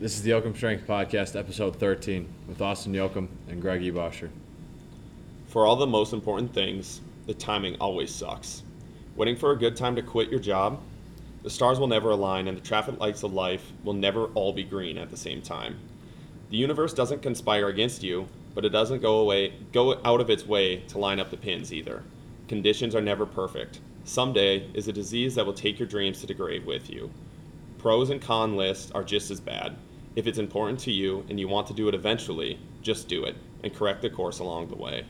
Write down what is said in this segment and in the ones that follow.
This is the Yoakum Strength Podcast, episode 13, with Austin Yoakum and Greg Ebosher. For all the most important things, the timing always sucks. Waiting for a good time to quit your job? The stars will never align, and the traffic lights of life will never all be green at the same time. The universe doesn't conspire against you, but it doesn't go away go out of its way to line up the pins either. Conditions are never perfect. Someday is a disease that will take your dreams to the grave with you. Pros and con lists are just as bad. If it's important to you and you want to do it eventually, just do it and correct the course along the way.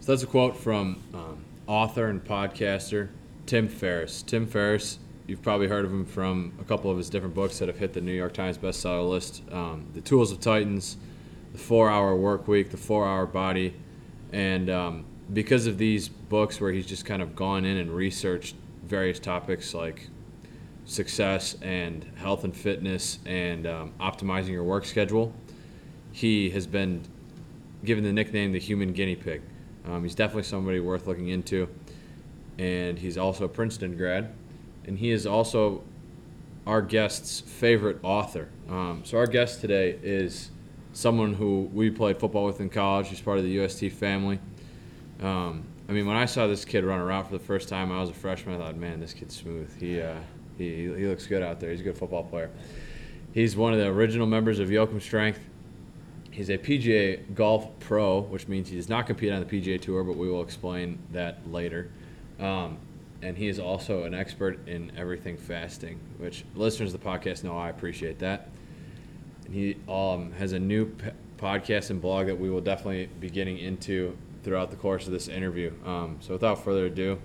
So that's a quote from um, author and podcaster Tim Ferriss. Tim Ferriss, you've probably heard of him from a couple of his different books that have hit the New York Times bestseller list um, The Tools of Titans, The Four Hour Work Week, The Four Hour Body. And um, because of these books where he's just kind of gone in and researched various topics like success and health and fitness and um, optimizing your work schedule, he has been given the nickname the human guinea pig. Um, he's definitely somebody worth looking into, and he's also a Princeton grad, and he is also our guest's favorite author. Um, so our guest today is someone who we played football with in college. He's part of the UST family. Um, I mean, when I saw this kid run around for the first time, I was a freshman. I thought, man, this kid's smooth. He uh, he, he looks good out there. He's a good football player. He's one of the original members of Yoakum Strength. He's a PGA Golf Pro, which means he does not compete on the PGA Tour, but we will explain that later. Um, and he is also an expert in everything fasting, which listeners of the podcast know I appreciate that. And he um, has a new p- podcast and blog that we will definitely be getting into throughout the course of this interview. Um, so without further ado,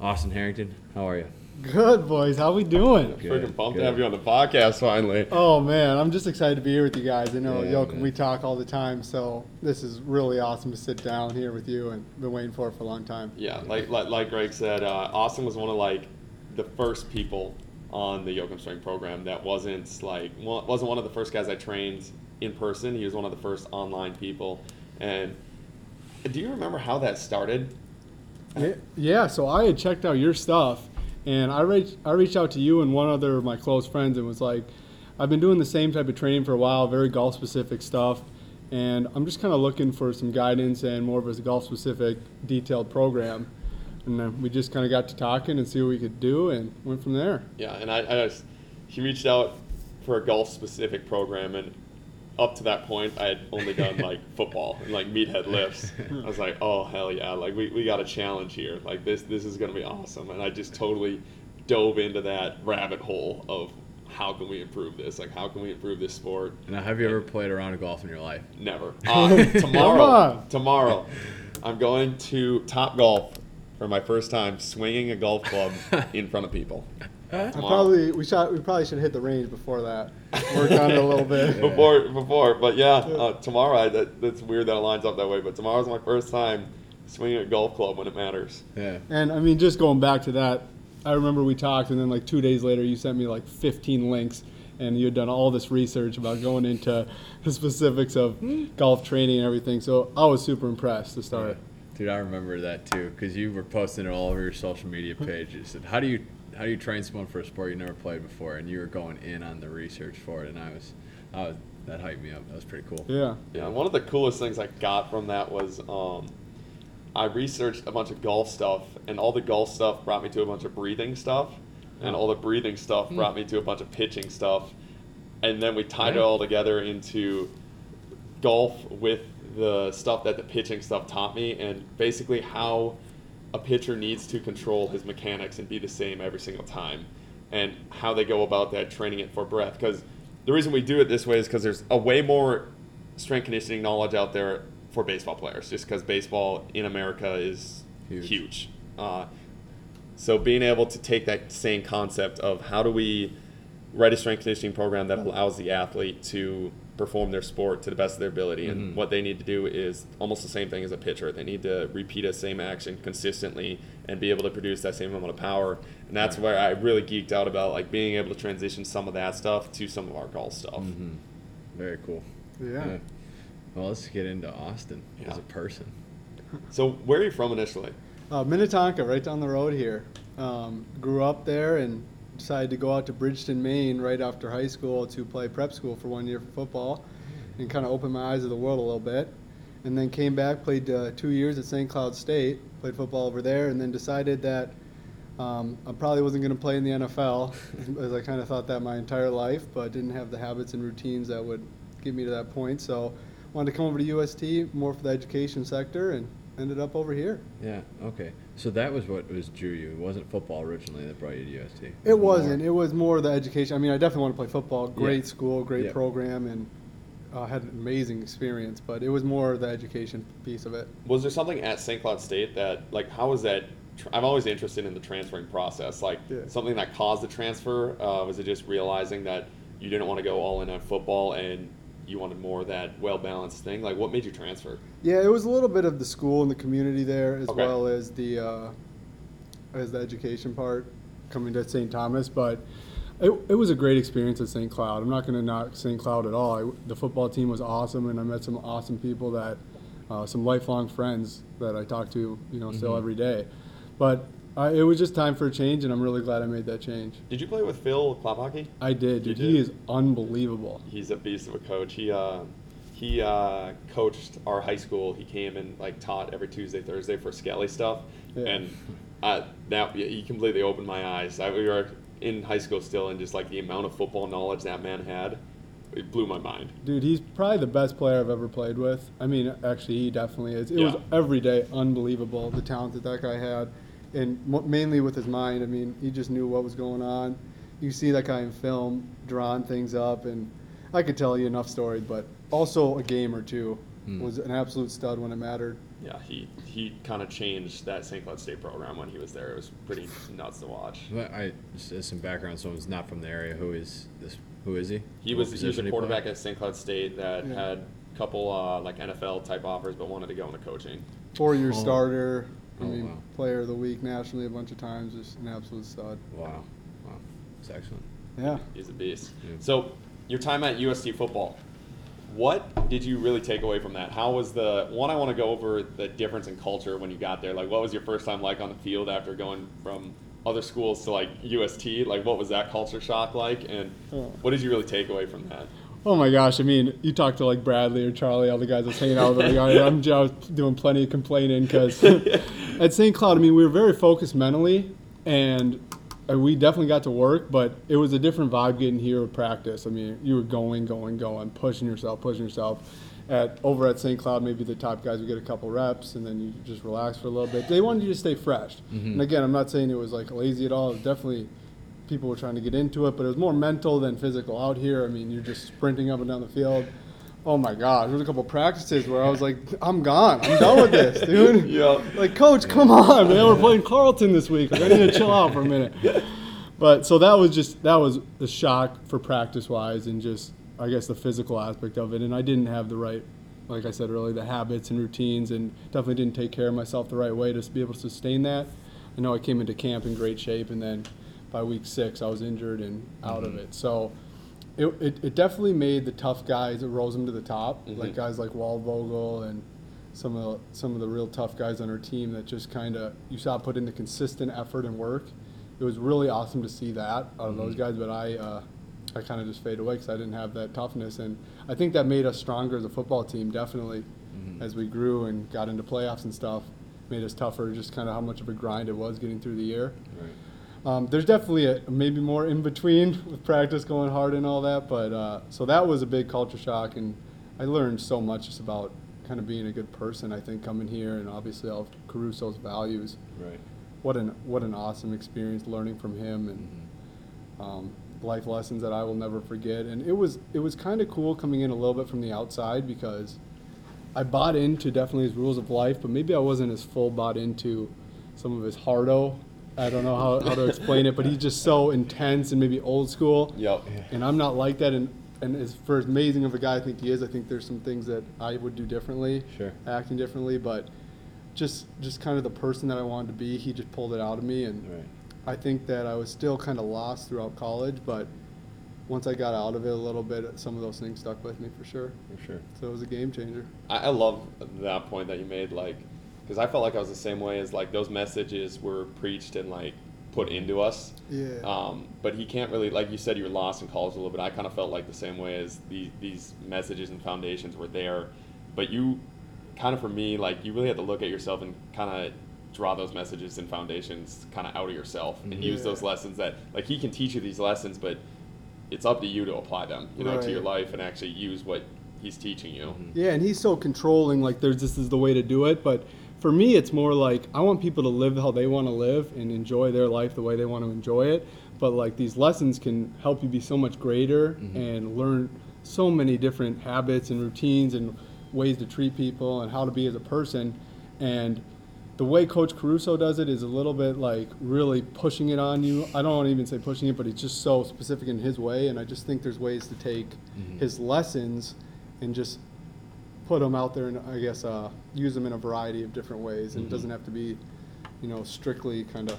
Austin Harrington, how are you? Good boys, how we doing? Good, Freaking pumped good. to have you on the podcast finally. Oh man, I'm just excited to be here with you guys. I know Yeah, Yoke, man. we talk all the time, so this is really awesome to sit down here with you and been waiting for it for a long time. Yeah, like like, like Greg said, uh, Austin was one of like the first people on the Yoakum Strength program that wasn't like wa- wasn't one of the first guys I trained in person. He was one of the first online people. And do you remember how that started? Yeah, yeah, so I had checked out your stuff and I reached I reached out to you and one other of my close friends and was like, I've been doing the same type of training for a while, very golf specific stuff, and I'm just kind of looking for some guidance and more of a golf specific detailed program. And then we just kind of got to talking and see what we could do and went from there. Yeah, and I, I just, he reached out for a golf specific program, and up to that point, I had only done like football and like meathead lifts. I was like, oh hell yeah, like we, we got a challenge here. Like this this is gonna be awesome, and I just totally dove into that rabbit hole of how can we improve this? Like how can we improve this sport? Now, have you ever played a round of golf in your life? Never. Uh, tomorrow, tomorrow, I'm going to Top Golf for my first time swinging a golf club in front of people. I Tomorrow. probably we shot we probably should hit the range before that. Work on it a little bit. before before but yeah uh, tomorrow I, that, that's weird that it lines up that way but tomorrow's my first time swinging a golf club when it matters Yeah. And I mean, just going back to that, I remember we talked, and then like two days later, you sent me like 15 links, and you had done all this research about going into the specifics of golf training and everything. So I was super impressed to start. Dude, I remember that too because you were posting it all over your social media pages. And how do you how do you train someone for a sport you never played before? And you were going in on the research for it, and I was, I was that hyped me up. That was pretty cool. Yeah. yeah one of the coolest things i got from that was um, i researched a bunch of golf stuff and all the golf stuff brought me to a bunch of breathing stuff and all the breathing stuff brought me to a bunch of pitching stuff and then we tied it all together into golf with the stuff that the pitching stuff taught me and basically how a pitcher needs to control his mechanics and be the same every single time and how they go about that training it for breath because the reason we do it this way is because there's a way more strength conditioning knowledge out there for baseball players just because baseball in america is Huge. huge, Uh, so being able to take that same concept of how do we write a strength conditioning program that allows the athlete to perform their sport to the best of their ability and Mhm. what they need to do is almost the same thing as a pitcher they need to repeat a same action consistently and be able to produce that same amount of power and that's Right. where i really geeked out about like being able to transition some of that stuff to some of our golf stuff hmm Very cool. Yeah. Well, let's get into Austin as a person. so where are you from initially Uh, Minnetonka, right down the road here. Um, grew up there and decided to go out to Bridgton, Maine, right after high school to play prep school for one year for football, and kind of opened my eyes to the world a little bit. And then came back, played uh, two years at St. Cloud State, played football over there, and then decided that um, I probably wasn't going to play in the NFL, as I kind of thought that my entire life, but didn't have the habits and routines that would get me to that point. So wanted to come over to UST more for the education sector, and ended up over here. Yeah. Okay. So that was what was drew you. It wasn't football originally that brought you to UST. It wasn't. It was more the education. I mean, I definitely want to play football. Great Yeah. school, great Yeah. program, and uh, had an amazing experience. But it was more the education piece of it. Was there something at St. Cloud State that, like, how was that? Tr- I'm always interested in the transferring process. Like, Yeah. something that caused the transfer? Uh, was it just realizing that you didn't want to go all in on football and you wanted more of that well balanced thing? Like, what made you transfer? Yeah, it was a little bit of the school and the community there, as Okay. well as the uh, as the education part coming to St. Thomas. But it, it was a great experience at St. Cloud. I'm not going to knock St. Cloud at all. I, the football team was awesome, and I met some awesome people that uh, some lifelong friends that I talk to, you know, still every day. But uh, it was just time for a change, and I'm really glad I made that change. Did you play with Phil Klaphake? I did, dude. He is unbelievable. He's a beast of a coach. He uh, he uh, coached our high school. He came and like taught every Tuesday, Thursday for Skelly stuff, Yeah. and uh, that he completely opened my eyes. I, we were in high school still, and just like the amount of football knowledge that man had, it blew my mind. Dude, he's probably the best player I've ever played with. I mean, actually, he definitely is. It was every day unbelievable the talent that that guy had, and mo- mainly with his mind. I mean, he just knew what was going on. You see that guy in film drawing things up, and I could tell you enough stories, but also a game or two Hmm. was an absolute stud when it mattered. Yeah, he he kind of changed that St. Cloud State program when he was there. It was pretty nuts to watch. But I just as some background. Someone's not from the area. Who is this? Who is he? He What was he was a he play? quarterback at St. Cloud State that Yeah. had a couple uh, like NFL type offers, but wanted to go into coaching. Four-year Oh. starter. I Oh, mean, wow. player of the week nationally a bunch of times. Just an absolute stud. Wow. Wow. It's excellent. Yeah. He's a beast. Yeah. So your time at UST football, what did you really take away from that? How was the one? I want to go over the difference in culture when you got there. Like, what was your first time like on the field after going from other schools to like UST? Like, what was that culture shock like? And Oh. what did you really take away from that? Oh my gosh! I mean, you talk to like Bradley or Charlie, all the guys that's hanging out with. I- I'm just doing plenty of complaining because at St. Cloud, I mean, we were very focused mentally, and uh, we definitely got to work. But it was a different vibe getting here with practice. I mean, you were going, going, going, pushing yourself, pushing yourself. At over at St. Cloud, maybe the top guys would get a couple reps, and then you just relax for a little bit. They wanted you to stay fresh. And again, I'm not saying it was like lazy at all. It was definitely people were trying to get into it, but it was more mental than physical. Out here, I mean, you're just sprinting up and down the field. Oh my gosh, there was a couple practices where I was like, I'm gone. I'm done with this, dude. Yeah. Like, coach, come on, man. We're playing Carleton this week. Like, I need to chill out for a minute. But so that was just that was the shock for practice wise and just I guess the physical aspect of it. And I didn't have the right, like I said earlier, the habits and routines, and definitely didn't take care of myself the right way to be able to sustain that. I know I came into camp in great shape, and then by week six I was injured and out of it. So. It, it, it definitely made the tough guys. It rose them to the top, like Mhm. guys like Waldvogel and some of the, some of the real tough guys on our team that just kind of you saw put in the consistent effort and work. It was really awesome to see that out of those guys, but I uh, I kind of just fade away because I didn't have that toughness, and I think that made us stronger as a football team. Definitely, as we grew and got into playoffs and stuff, made us tougher. Just kind of how much of a grind it was getting through the year. Right. Um, there's definitely a, maybe more in between with practice going hard and all that, but uh, so that was a big culture shock, and I learned so much just about kind of being a good person. I think coming here and obviously all of Caruso's values. Right. What an what an awesome experience learning from him and um, life lessons that I will never forget. And it was it was kind of cool coming in a little bit from the outside because I bought into definitely his rules of life, but maybe I wasn't as full bought into some of his hardo. I don't know how, how to explain it, but he's just so intense and maybe old school. Yep. And I'm not like that. And, and as for as amazing of a guy I think he is, I think there's some things that I would do differently, Sure. acting differently. But just just kind of the person that I wanted to be, he just pulled it out of me. And Right. I think that I was still kind of lost throughout college, but once I got out of it a little bit, some of those things stuck with me for sure. For sure. So it was a game changer. I, I love that point that you made, like, because I felt like I was the same way as like those messages were preached and like put into us. Yeah. Um, but he can't really, like you said, you were lost in college a little bit. I kind of felt like the same way as these these messages and foundations were there, but you, kind of for me, like you really had to look at yourself and kind of draw those messages and foundations kind of out of yourself and use those lessons that like he can teach you these lessons, but it's up to you to apply them, you know, to your life and actually use what he's teaching you. Yeah, and he's so controlling. Like, there's this is the way to do it. But for me, it's more like I want people to live how they want to live and enjoy their life the way they want to enjoy it. But like these lessons can help you be so much greater mm-hmm. and learn so many different habits and routines and ways to treat people and how to be as a person. And the way Coach Caruso does it is a little bit like really pushing it on you. I don't want to even say pushing it, but he's just so specific in his way. And I just think there's ways to take mm-hmm. his lessons and just put them out there and I guess uh, use them in a variety of different ways. And it doesn't have to be, you know, strictly kind of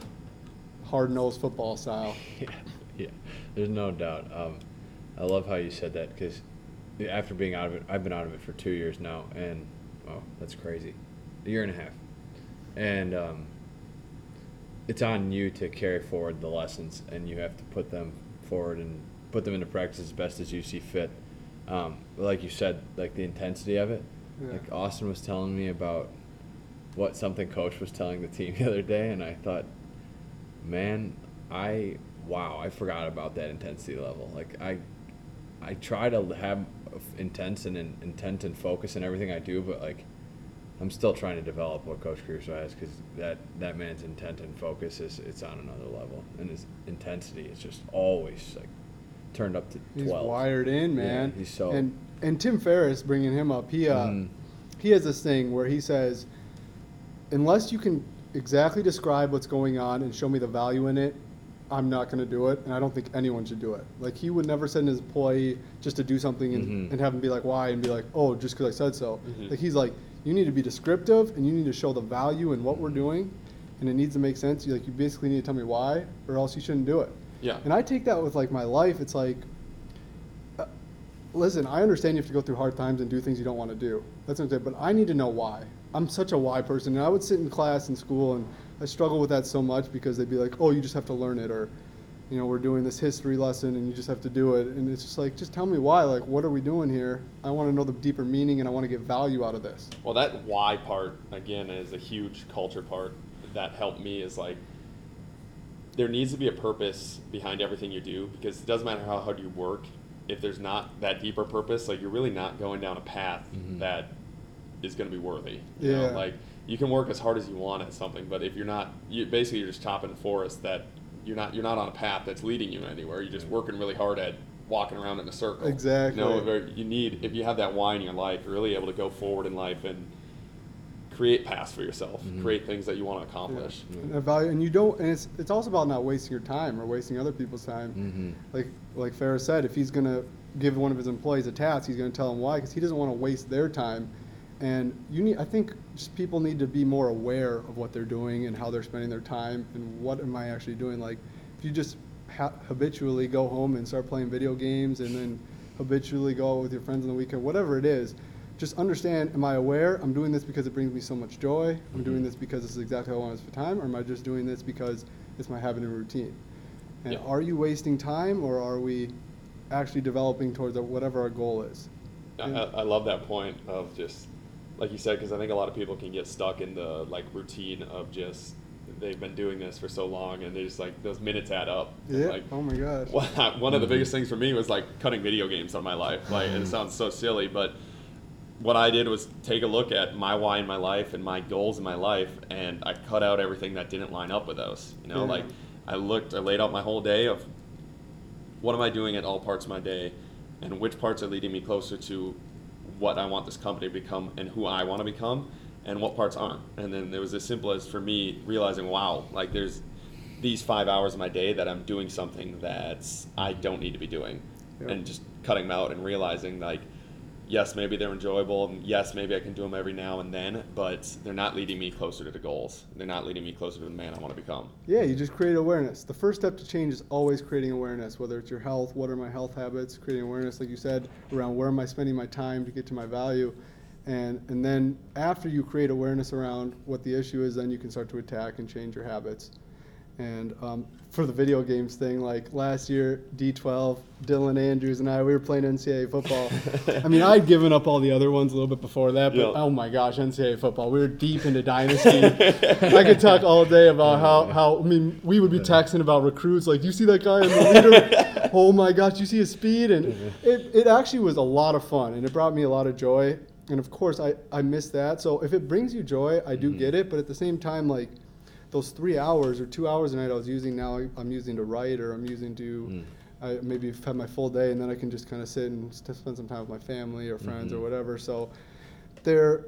hard nosed football style. Yeah, yeah. There's no doubt. Um, I love how you said that because after being out of it, I've been out of it for two years now, and oh, that's crazy, a year and a half, and um, it's on you to carry forward the lessons, and you have to put them forward and put them into practice as best as you see fit. Um, like you said, like the intensity of it. Yeah. Like Austin was telling me about what something coach was telling the team the other day, and I thought, man, I wow, I forgot about that intensity level. Like I, I try to have intense and in, intent and focus in everything I do, but like I'm still trying to develop what Coach Caruso has because that that man's intent and focus is it's on another level, and his intensity is just always like turned up to He's twelve. wired in, Yeah, man. he's so- and and Tim Ferriss bringing him up. He uh, Mhm. he has this thing where he says, unless you can exactly describe what's going on and show me the value in it, I'm not going to do it. And I don't think anyone should do it. Like he would never send his employee just to do something and, Mhm. and have him be like, why? And be like, oh, just because I said so. Mhm. Like he's like, you need to be descriptive and you need to show the value in what we're doing, and it needs to make sense. You like you basically need to tell me why, or else you shouldn't do it. Yeah. And I take that with like my life. It's like, uh, listen, I understand you have to go through hard times and do things you don't want to do. That's what I'm saying. But I need to know why. I'm such a why person, and I would sit in class in school, and I struggle with that so much because they'd be like, "Oh, you just have to learn it," or, you know, we're doing this history lesson and you just have to do it. And it's just like, just tell me why. Like, what are we doing here? I want to know the deeper meaning, and I want to get value out of this. Well, that why part again is a huge culture part that helped me. Is like there needs to be a purpose behind everything you do because it doesn't matter how hard you work if there's not that deeper purpose. Like you're really not going down a path Mhm. that is going to be worthy. You know? Yeah. Like you can work as hard as you want at something, but if you're not, you basically you're just chopping a forest that you're not you're not on a path that's leading you anywhere. You're just working really hard at walking around in a circle. Exactly. You know, you need if you have that why in your life, you're really able to go forward in life and create paths for yourself, Mhm. create things that you want to accomplish. And, value, and you don't. And it's it's also about not wasting your time or wasting other people's time. Mm-hmm. like like Ferriss said, if he's gonna give one of his employees a task, he's gonna tell him why because he doesn't want to waste their time. And you need, I think, just people need to be more aware of what they're doing and how they're spending their time and what am I actually doing. Like, if you just ha- habitually go home and start playing video games and then habitually go out with your friends on the weekend, whatever it is, just understand: Am I aware? I'm doing this because it brings me so much joy. I'm doing Mhm. this because this is exactly how I want to spend time, or am I just doing this because it's my habit and routine? And Yeah. are you wasting time, or are we actually developing towards whatever our goal is? I, I love that point of just like you said because I think a lot of people can get stuck in the like routine of just they've been doing this for so long and they just like those minutes add up. Yeah. Like, oh my gosh. One one of the biggest things for me was like cutting video games out of my life. Like, and it sounds so silly, but what I did was take a look at my why in my life and my goals in my life, and I cut out everything that didn't line up with those. You know, Yeah. like I looked, I laid out my whole day of what am I doing at all parts of my day, and which parts are leading me closer to what I want this company to become and who I want to become, and what parts aren't. And then it was as simple as for me realizing, wow, like there's these five hours of my day that I'm doing something that I don't need to be doing, Yep. and just cutting them out and realizing like, yes, maybe they're enjoyable, and yes, maybe I can do them every now and then, but they're not leading me closer to the goals. They're not leading me closer to the man I want to become. Yeah, you just create awareness. The first step to change is always creating awareness, whether it's your health, what are my health habits, creating awareness, like you said, around where am I spending my time to get to my value. And, and then after you create awareness around what the issue is, then you can start to attack and change your habits. And um, for the video games thing, like last year, D12, Dylan Andrews and I, we were playing NCAA football. I mean, I'd given up all the other ones a little bit before that, but Yeah. oh my gosh, NCAA football, we were deep into Dynasty. I could talk all day about how, how, I mean, we would be texting about recruits, like, you see that guy in the leader? oh my gosh, you see his speed? And it, it actually was a lot of fun, and it brought me a lot of joy. And of course, I, I miss that. So if it brings you joy, I do get it, but at the same time, like, those three hours or two hours a night I was using now I'm using to write or I'm using to hmm. I maybe have my full day and then I can just kind of sit and st- spend some time with my family or friends or mm-hmm. whatever. So there,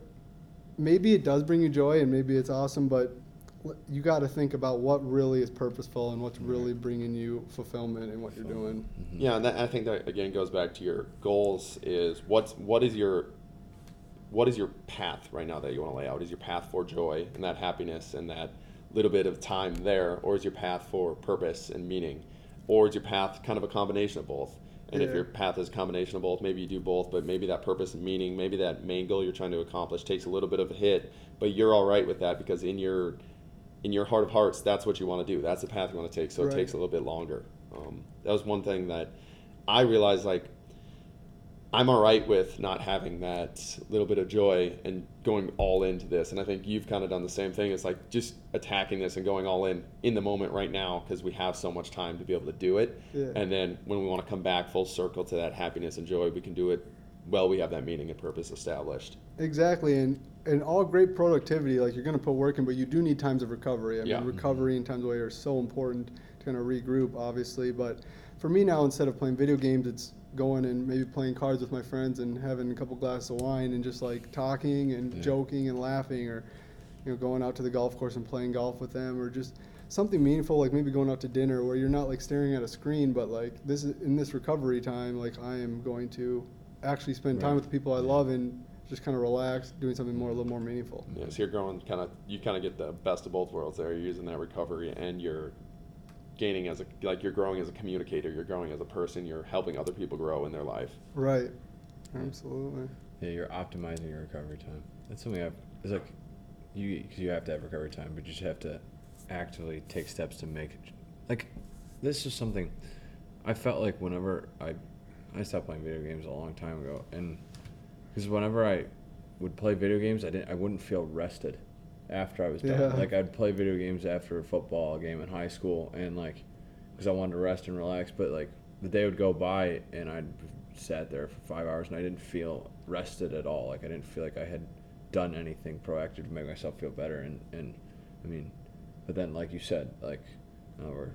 maybe it does bring you joy and maybe it's awesome, but you got to think about what really is purposeful and what's really bringing you fulfillment in what you're doing. Mm-hmm. Yeah, and that, I think that again goes back to your goals. Is what's what is your what is your path right now that you want to lay out? Is your path for joy and that happiness and that little bit of time there, or is your path for purpose and meaning, or is your path kind of a combination of both? And if your path is a combination of both, maybe you do both, but maybe that purpose and meaning, maybe that main goal you're trying to accomplish takes a little bit of a hit, but you're all right with that because in your in your heart of hearts, that's what you want to do. That's the path you want to take. So Right. it takes a little bit longer. Um, that was one thing that I realized like I'm all right with not having that little bit of joy and going all into this. And I think you've kind of done the same thing. It's like just attacking this and going all in in the moment right now because we have so much time to be able to do it. Yeah. And then when we want to come back full circle to that happiness and joy, we can do it. Well, we have that meaning and purpose established. Exactly, and and all great productivity, like you're going to put work in, but you do need times of recovery. I Yeah. mean, recovery and times away are so important to kind of regroup, obviously. But for me now, instead of playing video games, it's going and maybe playing cards with my friends and having a couple glasses of wine and just like talking and Yeah. joking and laughing, or you know, going out to the golf course and playing golf with them, or just something meaningful, like maybe going out to dinner where you're not like staring at a screen, but like this is in this recovery time, like I am going to actually spend time with the people I love and just kind of relax, doing something more a little more meaningful. Yeah, so you're growing kind of you kind of get the best of both worlds there. You're using that recovery and you're gaining as a like you're growing as a communicator. You're growing as a person. You're helping other people grow in their life. Right. Hmm. Absolutely. Yeah, you're optimizing your recovery time. That's something I've. It's like you cause you have to have recovery time, but you just have to actively take steps to make it. Like this is something I felt like whenever I I stopped playing video games a long time ago, and because whenever I would play video games, I didn't I wouldn't feel rested after I was Yeah. done. Like I'd play video games after a football game in high school, and like because I wanted to rest and relax, but like the day would go by and I'd sat there for five hours and I didn't feel rested at all. Like I didn't feel like I had done anything proactive to make myself feel better. And, and I mean, but then like you said, like uh, we're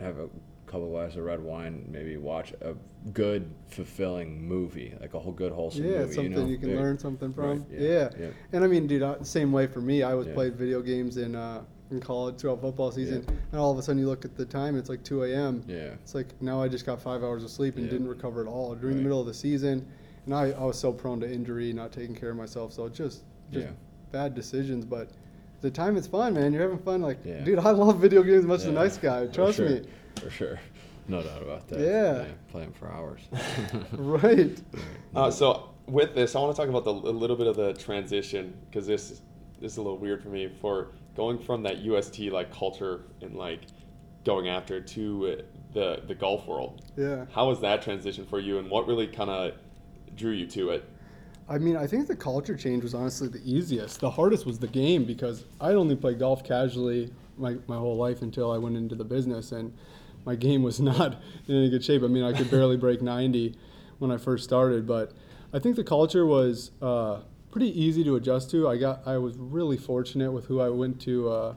have a couple glasses of red wine, maybe watch a good, fulfilling movie, like a whole good, wholesome Yeah, movie. something you, know? you can Yeah. learn something from. Right, yeah. yeah, yeah. And I mean, dude, uh, same way for me. I was Yeah. playing video games in uh, in college throughout football season, Yeah. and all of a sudden you look at the time, it's like 2 a.m. Yeah. It's like now I just got five hours of sleep and Yeah. didn't recover at all during the middle of the season. And I, I was so prone to injury, not taking care of myself. So just just Yeah. bad decisions. But the time it's fun, man. You're having fun. Like, Yeah. dude, I love video games as much as a nice guy. Trust sure, me. For sure. No doubt about that. Yeah. Play 'em for hours. Right. Uh, so with this, I want to talk about the, a little bit of the transition because this this is a little weird for me for going from that UST like culture and like going after to uh, the the golf world. Yeah. How was that transition for you, and what really kind of drew you to it? I mean, I think the culture change was honestly the easiest. The hardest was the game because I'd only played golf casually my, my whole life until I went into the business, and my game was not in any good shape. I mean, I could barely break 90 when I first started, but I think the culture was uh, pretty easy to adjust to. I got I was really fortunate with who I went to uh,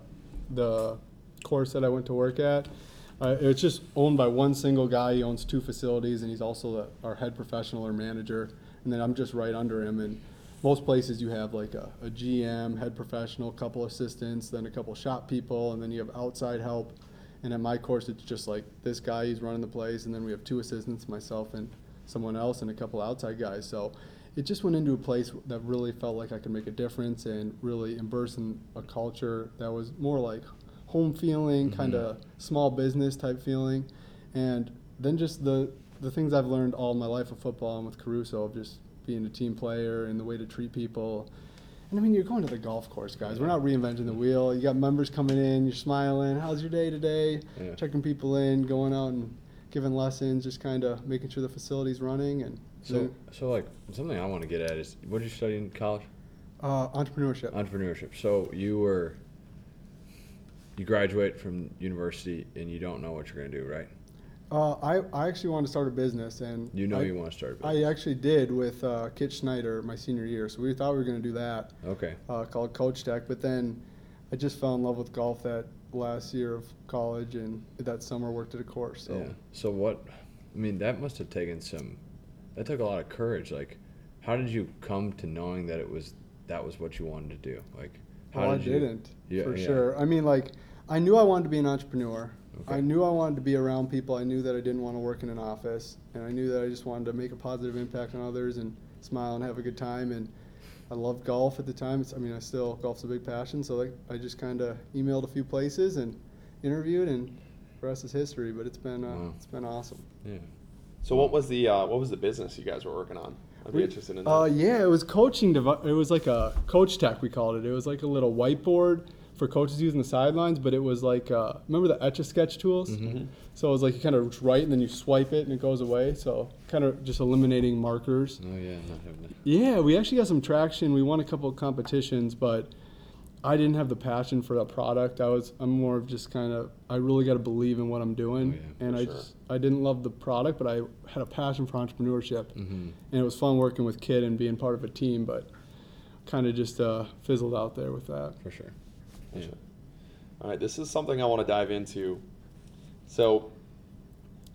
the course that I went to work at. Uh, it's just owned by one single guy. He owns two facilities, and he's also the, our head professional or manager. And then I'm just right under him. And most places you have like a, a GM, head professional, couple assistants, then a couple shop people, and then you have outside help. And in my course, it's just like this guy, he's running the place, and then we have two assistants, myself and someone else, and a couple outside guys. So it just went into a place that really felt like I could make a difference and really immerse in a culture that was more like home feeling, mm-hmm. kind of small business type feeling, and then just the the things I've learned all my life of football and with Caruso of just being a team player and the way to treat people, And I mean, you're going to the golf course, guys. We're not reinventing the wheel. You got members coming in, you're smiling. How's your day today? Yeah. Checking people in, going out and giving lessons, just kind of making sure the facility's running. And So, so like something I want to get at is, what did you study in college? uh, entrepreneurship. Entrepreneurship. So you were, you graduate from university and you don't know what you're gonna do, right? Uh, I, I actually wanted to start a business, and You know I, you want to start a I business. I actually did with uh, Kit Schneider my senior year. So we thought we were going to do that. okay. uh, called Coach Tech. But then I just fell in love with golf that last year of college, and that summer worked at a course. So Yeah. So what? I mean, that must have taken some. That took a lot of courage. Like, how did you come to knowing that it was that was what you wanted to do? Like, how well, I did you? didn't Yeah, for yeah. sure. I mean, like I knew I wanted to be an entrepreneur. Okay. I knew I wanted to be around people. I knew that I didn't want to work in an office, and I knew that I just wanted to make a positive impact on others and smile and have a good time. And I loved golf at the time. It's, I mean, I still golf's a big passion. So like, I just kind of emailed a few places and interviewed, and the rest is history. But it's been uh, Wow. it's been awesome. Yeah. So what was the uh, what was the business you guys were working on? I'd be We- interested in that. Uh, yeah, it was coaching. Devi- it was like a coach tech. We called it. It was like a little whiteboard for coaches using the sidelines, but it was like uh, remember the etch a sketch tools. Mm-hmm. So it was like you kind of write and then you swipe it and it goes away. So kind of just eliminating markers. Oh yeah, not having that. Yeah, we actually got some traction. We won a couple of competitions, but I didn't have the passion for that product. I was I'm more of just kind of I really got to believe in what I'm doing, Oh, yeah, and I sure. just I didn't love the product, but I had a passion for entrepreneurship, Mm-hmm. and it was fun working with Kit and being part of a team, but kind of just uh, fizzled out there with that. For sure. Yeah. All right, this is something I want to dive into. So,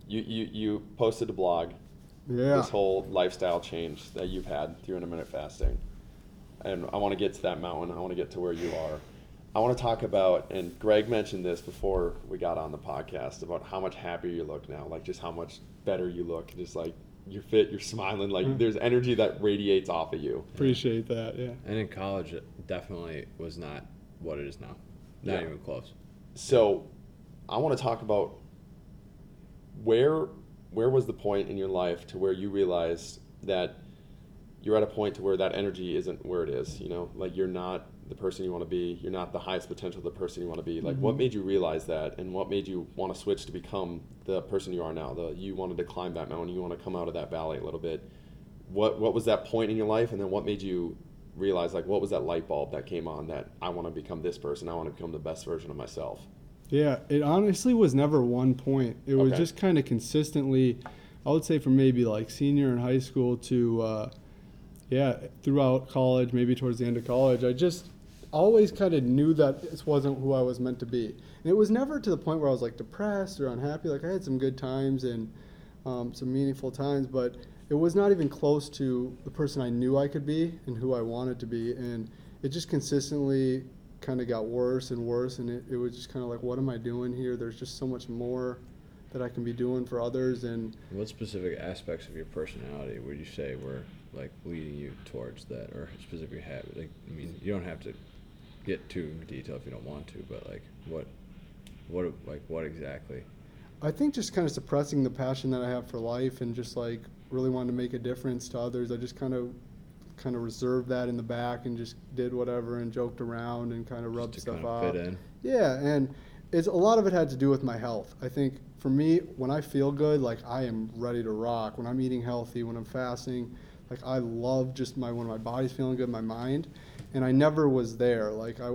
you you, you posted a blog. Yeah. This whole lifestyle change that you've had through intermittent fasting, and I want to get to that mountain. I want to get to where you are. I want to talk about, and Greg mentioned this before we got on the podcast about how much happier you look now, like just how much better you look, just like you're fit, you're smiling, like Mhm. there's energy that radiates off of you. Appreciate that. Yeah. And in college, it definitely was not what it is now. Not Yeah. even close. So, I want to talk about where where was the point in your life to where you realized that you're at a point to where that energy isn't where it is. You know, like you're not the person you want to be. You're not the highest potential of the person you want to be. Like, what mm-hmm. made you realize that, and what made you want to switch to become the person you are now? The you wanted to climb that mountain. You want to come out of that valley a little bit. What what was that point in your life, and then what made you realize like what was that light bulb that came on that I want to become this person. I want to become the best version of myself. Yeah, it honestly was never one point. It was Okay. just kind of consistently, I would say from maybe like senior in high school to, uh, yeah, throughout college, maybe towards the end of college. I just always kind of knew that this wasn't who I was meant to be. And it was never to the point where I was like depressed or unhappy. Like I had some good times and um, some meaningful times, but it was not even close to the person I knew I could be and who I wanted to be. And it just consistently kind of got worse and worse. And it, it was just kind of like, what am I doing here? There's just so much more that I can be doing for others. And What specific aspects of your personality would you say were like leading you towards that, or specific habit? Like, I mean, you don't have to get too detailed if you don't want to, but like, what, what, like, what exactly? I think just kind of suppressing the passion that I have for life and just like really wanted to make a difference to others. I just kind of kind of reserved that in the back and just did whatever and joked around and kind of rubbed Just to stuff kind of out. fit in. Yeah, and it's a lot of it had to do with my health. I think for me, when I feel good, like I am ready to rock. When I'm eating healthy, when I'm fasting, like I love just my when my body's feeling good, my mind, and I never was there. Like I,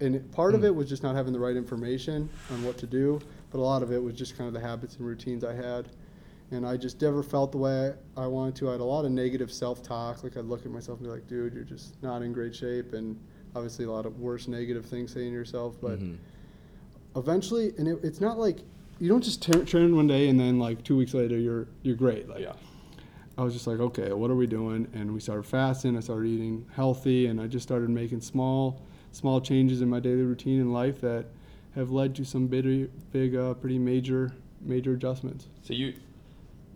and part of Hmm. it was just not having the right information on what to do, but a lot of it was just kind of the habits and routines I had. And I just never felt the way I wanted to. I had a lot of negative self-talk. Like I'd look at myself and be like, "Dude, you're just not in great shape," and obviously a lot of worse negative things saying to yourself. But Mhm. eventually, and it, it's not like you don't just turn, turn one day and then like two weeks later you're you're great. Like Yeah. I was just like, okay, what are we doing? And we started fasting. I started eating healthy, and I just started making small small changes in my daily routine and life that have led to some big, big, uh, pretty major major adjustments. So you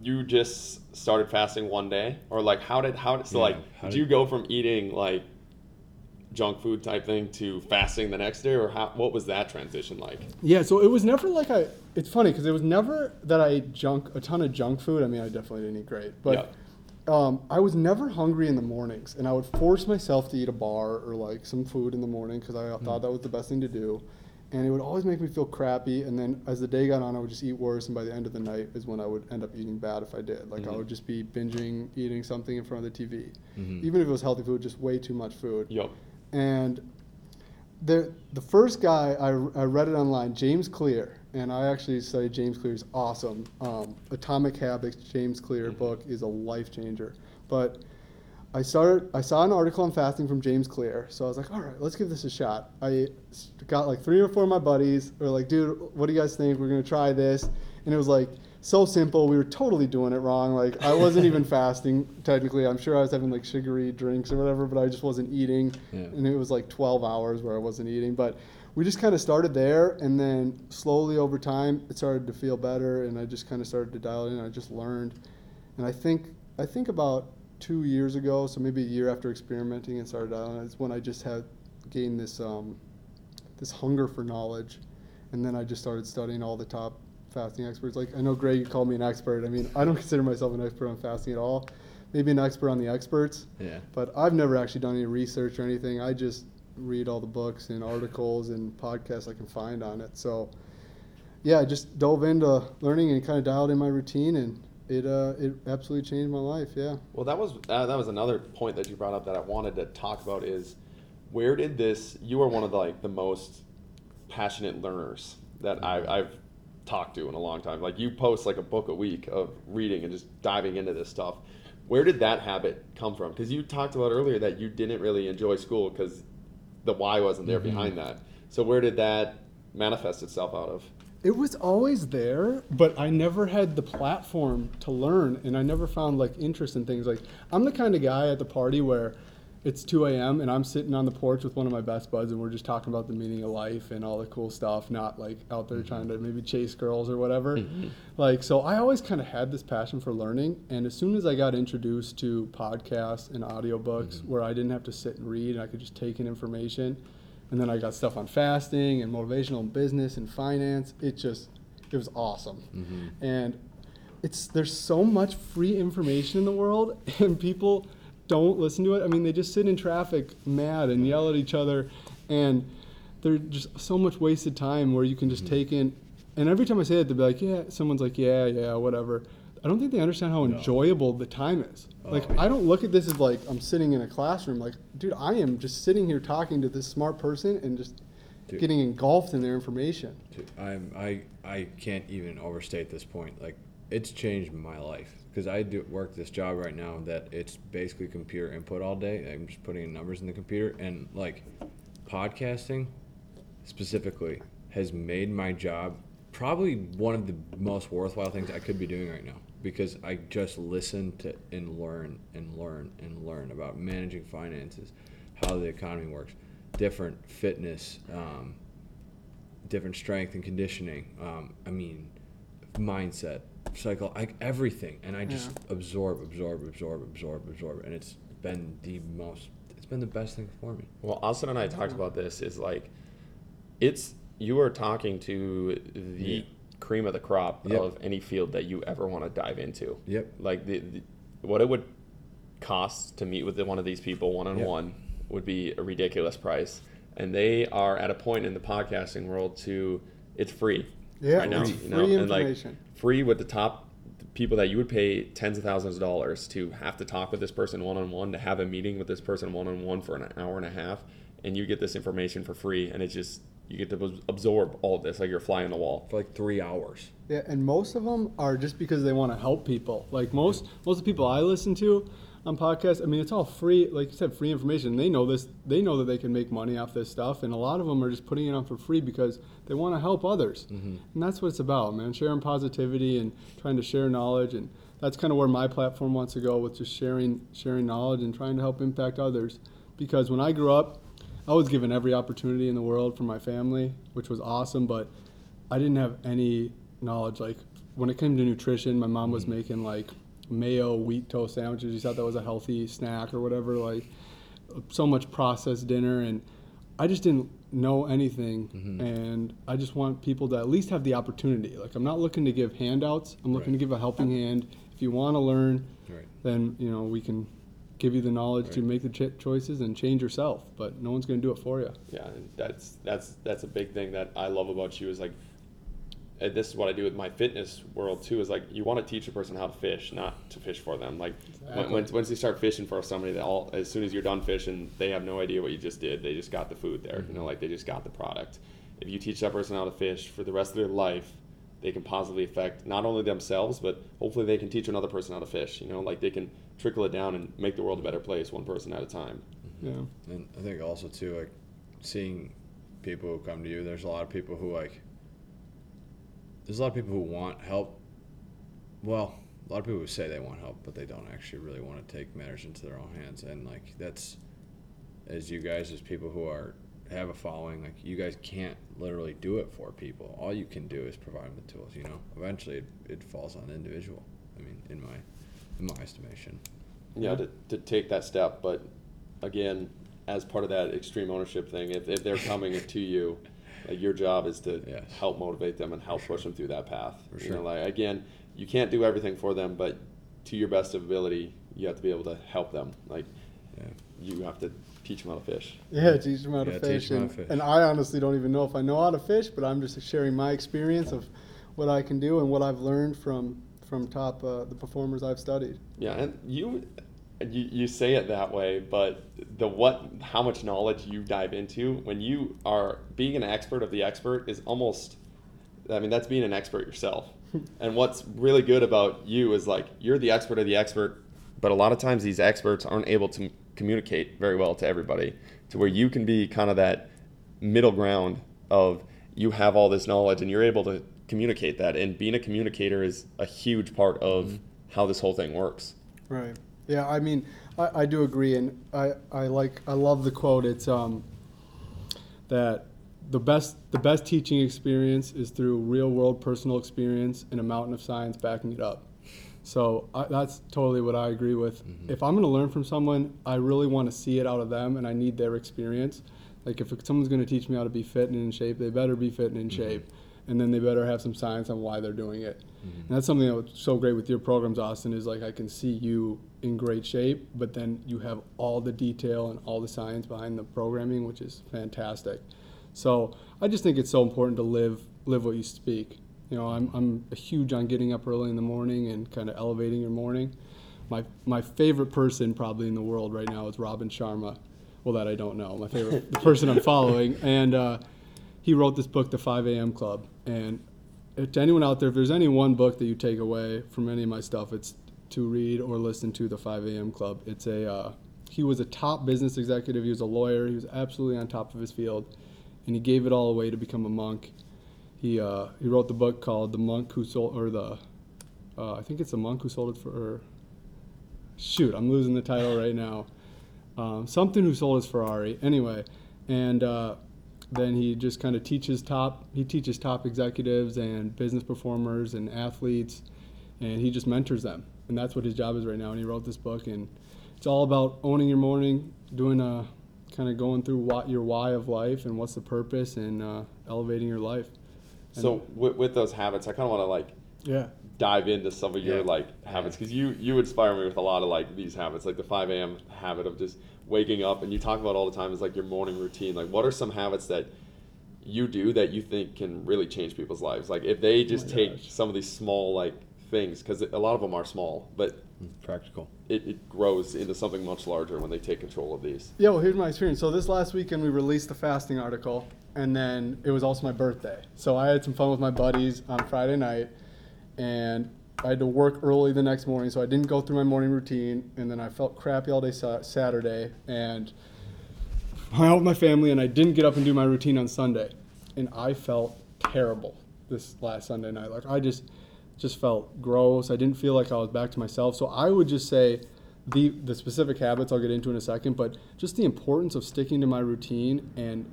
you just started fasting one day, or like how did how did so Yeah, like how did did- you go from eating like junk food type thing to fasting the next day, or how what was that transition like? Yeah, so it was never like I. It's funny because it was never that I ate junk a ton of junk food. I mean, I definitely didn't eat great, but Yeah. um, I was never hungry in the mornings, and I would force myself to eat a bar or like some food in the morning because I thought that was the best thing to do. And it would always make me feel crappy. And then as the day got on, I would just eat worse. And by the end of the night is when I would end up eating bad if I did. Like I Mhm. would just be binging, eating something in front of the TV, Mhm. even if it was healthy food, just way too much food. Yup. And the the first guy I, I read it online, James Clear, and I actually studied James Clear's awesome. Um, Atomic Habits, James Clear book is a life changer. But I started I saw an article on fasting from James Clear, so I was like, all right, let's give this a shot. I got like three or four of my buddies, were like, dude, what do you guys think? We're gonna try this, and it was like so simple. We were totally doing it wrong. Like I wasn't even fasting technically. I'm sure I was having like sugary drinks or whatever, but I just wasn't eating Yeah. and it was like 12 hours where I wasn't eating. But we just kind of started there, and then slowly over time, it started to feel better, and I just kind of started to dial in. I just learned, and I think I think about two years ago, so maybe a year after experimenting and started dialing, it, is when I just had gained this um, this hunger for knowledge, and then I just started studying all the top fasting experts. Like I know Greg, you called me an expert. I mean, I don't consider myself an expert on fasting at all. Maybe an expert on the experts. Yeah. But I've never actually done any research or anything. I just read all the books and articles and podcasts I can find on it. So, yeah, I just dove into learning and kind of dialed in my routine, and it uh, it absolutely changed my life. Yeah. Well, that was uh, that was another point that you brought up that I wanted to talk about is where did this? You are one of the, like the most passionate learners that I've, I've talked to in a long time. Like you post like a book a week of reading and just diving into this stuff. Where did that habit come from? Because you talked about earlier that you didn't really enjoy school because the why wasn't there behind that. So where did that manifest itself out of? It was always there, but I never had the platform to learn, and I never found like interest in things. Like I'm the kind of guy at the party where it's 2 a.m. and I'm sitting on the porch with one of my best buds, and we're just talking about the meaning of life and all the cool stuff, not like out there trying to maybe chase girls or whatever. Mm-hmm. Like so, I always kind of had this passion for learning, and as soon as I got introduced to podcasts and audiobooks mm-hmm. where I didn't have to sit and read, and I could just take in information and then I got stuff on fasting and motivational business and finance. It just it was awesome, mm-hmm. and it's there's so much free information in the world, and people don't listen to it. I mean, they just sit in traffic mad and yell at each other, and there's just so much wasted time where you can just mm-hmm. take in. And every time I say it, they'll be like, "Yeah," someone's like, "Yeah, yeah, whatever." I don't think they understand how No. enjoyable the time is. Oh. Like, Oh, yeah. I don't look at this as like I'm sitting in a classroom. Like, dude, I am just sitting here talking to this smart person and just Dude. getting engulfed in their information. Dude, I'm I I can't even overstate this point. Like it's changed my life because I do work this job right now that it's basically computer input all day. I'm just putting in numbers in the computer and like podcasting specifically has made my job probably one of the most worthwhile things I could be doing right now because I just listen to and learn and learn and learn about managing finances, how the economy works, different fitness, um, different strength and conditioning. Um, I mean, mindset, cycle, like everything, and I just absorb, absorb, absorb, absorb, absorb, and it's been the most. It's been the best thing for me. Well, Austin and I talked about this. Is like, it's you are talking to the Yeah. Cream of the crop Yep. of any field that you ever want to dive into. Yep. Like the, the what it would cost to meet with one of these people one on one would be a ridiculous price, and they are at a point in the podcasting world to it's free. Yeah, right now, it's you know, free and like information. free with the top people that you would pay tens of thousands of dollars to have to talk with this person one on one, to have a meeting with this person one on one for an hour and a half, and you get this information for free, and it's just you get to absorb all this like you're flying the wall. For like three hours. Yeah, and most of them are just because they want to help people. Like most most of the people I listen to on podcasts, I mean, it's all free. Like you said, free information. They know this. They know that they can make money off this stuff, and a lot of them are just putting it on for free because they want to help others. Mm-hmm. And that's what it's about, man. Sharing positivity and trying to share knowledge, and that's kind of where my platform wants to go with just sharing sharing knowledge and trying to help impact others. Because when I grew up, I was given every opportunity in the world from my family, which was awesome, but I didn't have any knowledge. Like when it came to nutrition, my mom was mm-hmm. making like mayo wheat toast sandwiches. She thought that was a healthy snack or whatever. Like so much processed dinner, and I just didn't know anything. Mm-hmm. And I just want people to at least have the opportunity. Like I'm not looking to give handouts. I'm looking to give a helping hand if you want to learn, Right. then you know we can give you the knowledge to make the ch- choices and change yourself. But no one's going to do it for you. Yeah, and that's that's that's a big thing that I love about you is like, this is what I do with my fitness world too. Is like you want to teach a person how to fish, not to fish for them. Like when, Exactly. once once they start fishing for somebody, that all as soon as you're done fishing, they have no idea what you just did. They just got the food there. You know, mm-hmm. like they just got the product. If you teach that person how to fish for the rest of their life, they can positively affect not only themselves, but hopefully they can teach another person how to fish. You know, like they can trickle it down and make the world a better place, one person at a time. Yeah. And I think also too, like seeing people who come to you. There's a lot of people who like. There's a lot of people who want help. Well, a lot of people who say they want help, but they don't actually really want to take matters into their own hands. And like that's, as you guys, as people who are have a following, like you guys can't literally do it for people. All you can do is provide them the tools. You know, eventually it, it falls on the individual. I mean, in my in my estimation. yeah, to, to take that step. But again, as part of that extreme ownership thing, if, if they're coming to you, like your job is to Yes. help motivate them and help For push them through that path. For You know, sure. like again, you can't do everything for them, but to your best ability, you have to be able to help them. Like Yeah. you have to teach them how to fish. Yeah, teach them how Yeah, to teach fish. them how to fish. and I honestly don't even know if I know how to fish, but I'm just sharing my experience of what I can do and what I've learned from from top uh, the performers I've studied. Yeah, and you, you you say it that way, but the what how much knowledge you dive into when you are being an expert of the expert is almost I mean that's being an expert yourself. and what's really good about you is like you're the expert of the expert, but a lot of times these experts aren't able to communicate very well to everybody to where you can be kind of that middle ground of you have all this knowledge and you're able to communicate that and being a communicator is a huge part of mm-hmm. how this whole thing works Right. Yeah, I mean, I, I do agree, and I, I like I love the quote. It's um that the best the best teaching experience is through real world personal experience and a mountain of science backing it up. So I, that's totally what I agree with. Mm-hmm. If I'm going to learn from someone, I really want to see it out of them, and I need their experience. Like if someone's going to teach me how to be fit and in shape, they better be fit and in mm-hmm. shape, and then they better have some science on why they're doing it. And that's something that's so great with your programs, Austin. Is like I can see you in great shape, but then you have all the detail and all the science behind the programming, which is fantastic. So I just think it's so important to live live what you speak. You know, I'm I'm huge on getting up early in the morning and kind of elevating your morning. My my favorite person probably in the world right now is Robin Sharma. Well, that I don't know. My favorite the person I'm following, and uh, he wrote this book, The 5 A.M. Club. And to anyone out there, if there's any one book that you take away from any of my stuff, it's to read or listen to The 5 A.M. Club. It's a uh, he was a top business executive. He was a lawyer. He was absolutely on top of his field, and he gave it all away to become a monk. He uh, he wrote the book called The Monk Who Sold, or the uh, I think it's the monk who sold it for. Or, shoot, I'm losing the title right now. Um, something who sold his Ferrari. Anyway, and uh, then he just kind of teaches top. He teaches top executives and business performers and athletes, and he just mentors them. And that's what his job is right now. And he wrote this book, and it's all about owning your morning, doing a kind of going through what your why of life and what's the purpose, and uh, elevating your life. so with, with those habits i kind of want to like Yeah. dive into some of your Yeah. like habits because you you inspire me with a lot of like these habits like the 5 a.m habit of just waking up and you talk about all the time is like your morning routine like what are some habits that you do that you think can really change people's lives like if they oh just my take gosh. some of these small like things because a lot of them are small but mm, Practical. it, it grows into something much larger when they take control of these Yeah, well, here's my experience. So this last weekend we released the fasting article, and then it was also my birthday. So I had some fun with my buddies on Friday night, and I had to work early the next morning, so I didn't go through my morning routine, and then I felt crappy all day sa- Saturday, and I with my family, and I didn't get up and do my routine on Sunday, and I felt terrible this last Sunday night. Like I just just felt gross. I didn't feel like I was back to myself. So I would just say the the specific habits I'll get into in a second, but just the importance of sticking to my routine and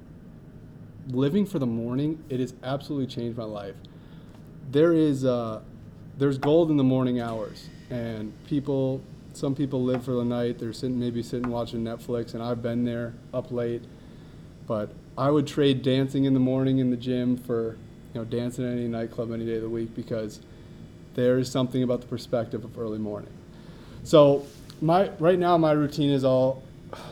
living for the morning. It has absolutely changed my life. There is uh, there's gold in the morning hours, and people. Some people live for the night. They're sitting, maybe sitting watching Netflix, and I've been there up late. But I would trade dancing in the morning in the gym for, you know, dancing at any nightclub any day of the week because there is something about the perspective of early morning. So my right now my routine is all,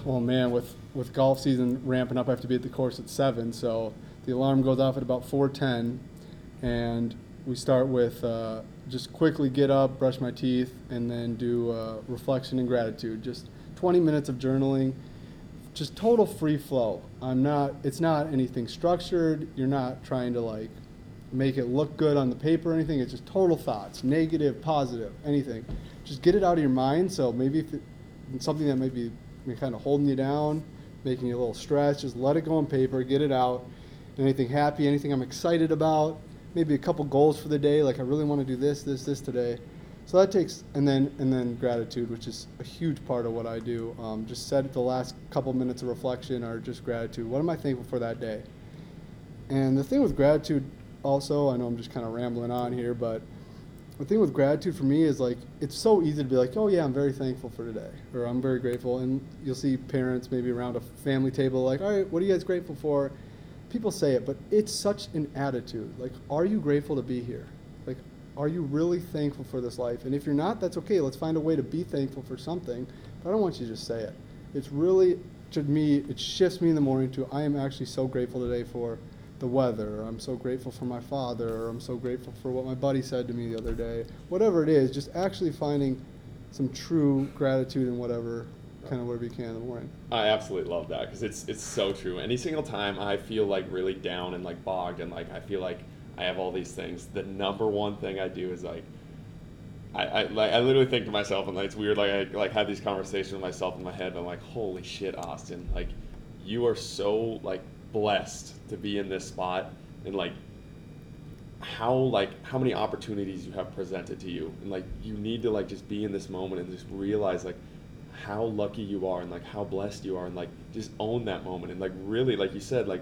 well man, with with golf season ramping up, I have to be at the course at seven. So the alarm goes off at about four ten, and we start with uh, just quickly get up, brush my teeth, and then do uh, reflection and gratitude. Just 20 minutes of journaling, just total free flow. I'm not. It's not anything structured. You're not trying to like make it look good on the paper or anything. It's just total thoughts, negative, positive, anything. Just get it out of your mind. So maybe if it, something that may be kind of holding you down, making you a little stressed, just let it go on paper, get it out. Anything happy, anything I'm excited about, maybe a couple goals for the day, like I really want to do this, this, this today. So that takes, and then and then gratitude, which is a huge part of what I do. Um, just set the last couple minutes of reflection or just gratitude. What am I thankful for that day? And the thing with gratitude, also, I know I'm just kind of rambling on here, but the thing with gratitude for me is like it's so easy to be like, oh yeah, I'm very thankful for today, or I'm very grateful. And you'll see parents maybe around a family table like, all right, what are you guys grateful for? People say it, but it's such an attitude. Like, are you grateful to be here? Like, are you really thankful for this life? And if you're not, that's okay. Let's find a way to be thankful for something. But I don't want you to just say it. It's really to me, it shifts me in the morning to I am actually so grateful today for the weather. I'm so grateful for my father. Or I'm so grateful for what my buddy said to me the other day. Whatever it is, just actually finding some true gratitude in whatever kind of whatever you can in the morning. I absolutely love that because it's it's so true. Any single time I feel like really down and like bogged and like I feel like I have all these things, the number one thing I do is like. I, I like I literally think to myself and like it's weird like I like had these conversations with myself in my head I'm like holy shit Austin like you are so like blessed to be in this spot and like how like how many opportunities you have presented to you and like you need to like just be in this moment and just realize like how lucky you are and like how blessed you are and like just own that moment and like really like you said like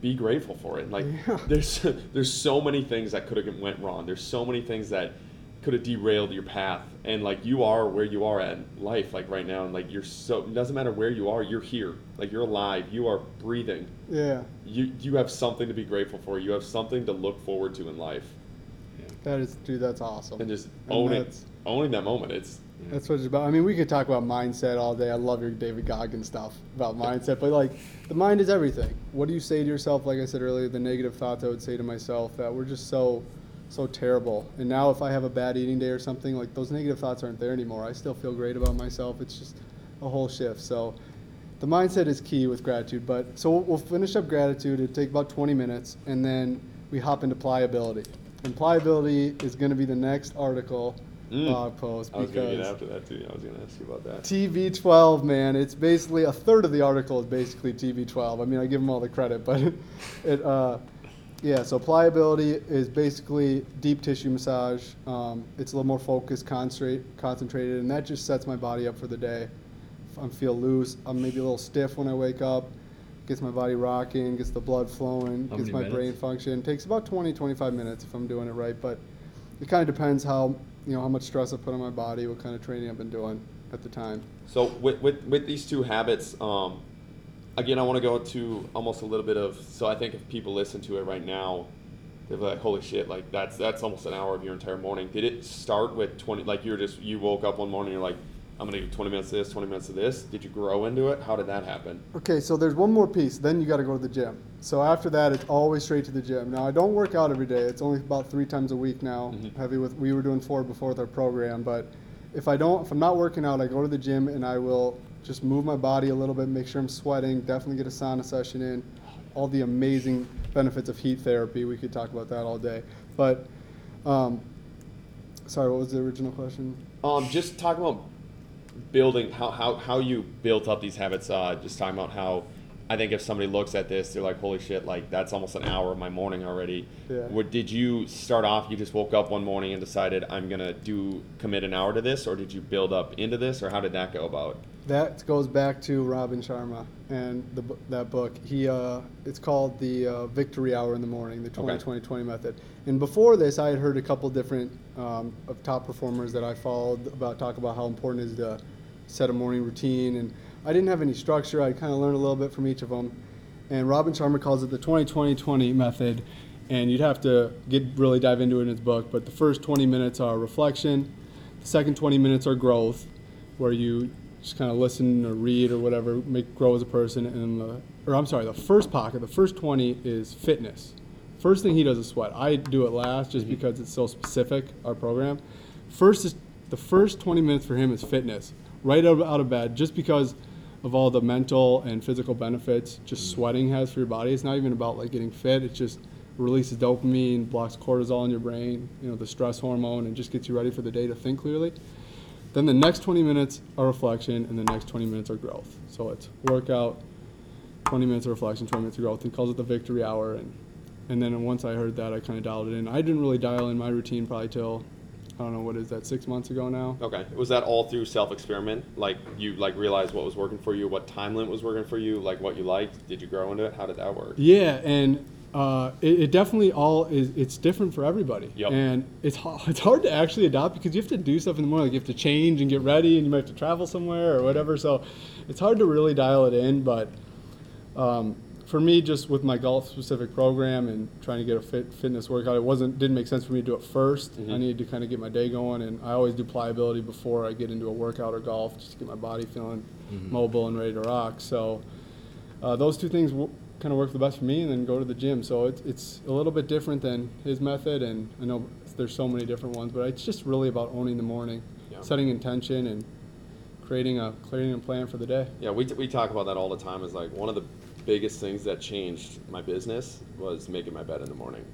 be grateful for it. And like Yeah. there's there's so many things that could have went wrong. There's so many things that could have derailed your path. And like you are where you are at in life like right now. And like you're so it doesn't matter where you are you're here. Like you're alive. You are breathing. Yeah, you you have something to be grateful for. You have something to look forward to in life. That is, dude, that's awesome. and just And own it owning that moment. It's That's what it's about. I mean, we could talk about mindset all day. I love your David Goggins stuff about mindset, but like, the mind is everything. What do you say to yourself? Like I said earlier, the negative thoughts I would say to myself that we're just so, so terrible. And now, if I have a bad eating day or something, like those negative thoughts aren't there anymore. I still feel great about myself. It's just a whole shift. So, the mindset is key with gratitude. But so we'll, we'll finish up gratitude. It'll take about 20 minutes, and then we hop into pliability. And pliability is going to be the next article Mm. blog post I was gonna get because after that too I was gonna ask you about that TB12, man, it's basically a third of the article is basically TB12. I mean, I give them all the credit, but it, uh, yeah. So pliability is basically deep tissue massage. Um, it's a little more focused, concentrate, concentrated, and that just sets my body up for the day. I feel loose. I'm maybe a little stiff when I wake up. Gets my body rocking, gets the blood flowing, How gets my minutes? brain function. Takes about 20, 25 minutes if I'm doing it right, but it kind of depends how you know how much stress I put on my body, what kind of training I've been doing at the time. So with, with, with these two habits, um, again, I want to go to almost a little bit of. So I think if people listen to it right now, they're like, "Holy shit! Like that's that's almost an hour of your entire morning." Did it start with twenty? Like you're just you woke up one morning, you're like, "I'm gonna do twenty minutes of this, twenty minutes of this." Did you grow into it? How did that happen? Okay, so there's one more piece. Then you got to go to the gym. So after that, it's always straight to the gym. Now I don't work out every day. It's only about three times a week now. Mhm. Heavy with we were doing four before with our program, but if I don't, if I'm not working out, I go to the gym and I will just move my body a little bit, make sure I'm sweating. Definitely get a sauna session in. All the amazing benefits of heat therapy. We could talk about that all day. But um, sorry, what was the original question? Um, just talking about building how, how, how you built up these habits. Uh, just talking about how I think if somebody looks at this, they're like, "Holy shit! Like that's almost an hour of my morning already." Yeah. What did you start off? You just woke up one morning and decided I'm gonna do commit an hour to this, or did you build up into this, or how did that go about? That goes back to Robin Sharma and the, that book. He, uh, it's called the uh, Victory Hour in the Morning, the 20 Okay. 20 20 method. And before this, I had heard a couple different um, of top performers that I followed about talk about how important it is to set a morning routine. And I didn't have any structure. I kind of learned a little bit from each of them. And Robin Sharma calls it the 20 20 20 method. and you'd have to get really dive into it in his book. But the first 20 minutes are reflection. The second 20 minutes are growth, where you just kind of listen or read or whatever, make grow as a person. And the, or I'm sorry, the first pocket, the first 20 is fitness. First thing he does is sweat. I do it last just mm-hmm. because it's so specific, our program. First is the first 20 minutes for him is fitness. Right out, out of bed, just because of all the mental and physical benefits just mm-hmm. sweating has for your body. It's not even about like getting fit. It just releases dopamine, blocks cortisol in your brain, you know, the stress hormone, and just gets you ready for the day to think clearly. Then the next 20 minutes are reflection, and the next 20 minutes are growth. So it's workout, 20 minutes of reflection, 20 minutes of growth. He calls it the victory hour, and and then once I heard that, I kind of dialed it in. I didn't really dial in my routine probably till I don't know what is that six months ago now. Okay. Was that all through self experiment? Like you like realized what was working for you, what time limit was working for you, like what you liked? Did you grow into it? How did that work? Yeah, and uh, it, it definitely all is. It's different for everybody, Yep. and it's it's hard to actually adopt because you have to do stuff in the morning. Like you have to change and get ready, and you might have to travel somewhere or whatever. So it's hard to really dial it in. But um, for me, just with my golf specific program and trying to get a fit fitness workout, it wasn't didn't make sense for me to do it 1st I needed to kind of get my day going, and I always do pliability before I get into a workout or golf, just to get my body feeling mobile and ready to rock. So uh, those two things w- kind of work the best for me, and then go to the gym. So it's it's a little bit different than his method, and I know there's so many different ones, but it's just really about owning the morning, Yeah. setting intention, and creating a creating a plan for the day. Yeah, we, we talk about that all the time. Is like one of the biggest things that changed my business was making my bed in the morning.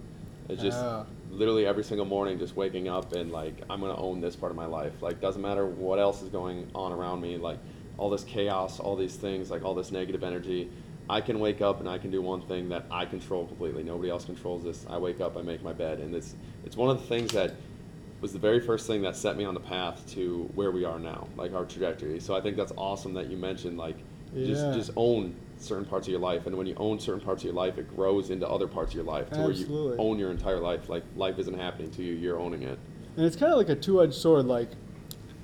It's just Ah. literally every single morning, just waking up and like I'm gonna own this part of my life. Like doesn't matter what else is going on around me. Like all this chaos, all these things, like all this negative energy. I can wake up and I can do one thing that I control completely. Nobody else controls this. I wake up, I make my bed, and it's it's one of the things that was the very first thing that set me on the path to where we are now, like our trajectory. So I think that's awesome that you mentioned like just Yeah. just own certain parts of your life, and when you own certain parts of your life, it grows into other parts of your life to where you own your entire life. Like life isn't happening to you, you're owning it. And it's kind of like a two-edged sword. Like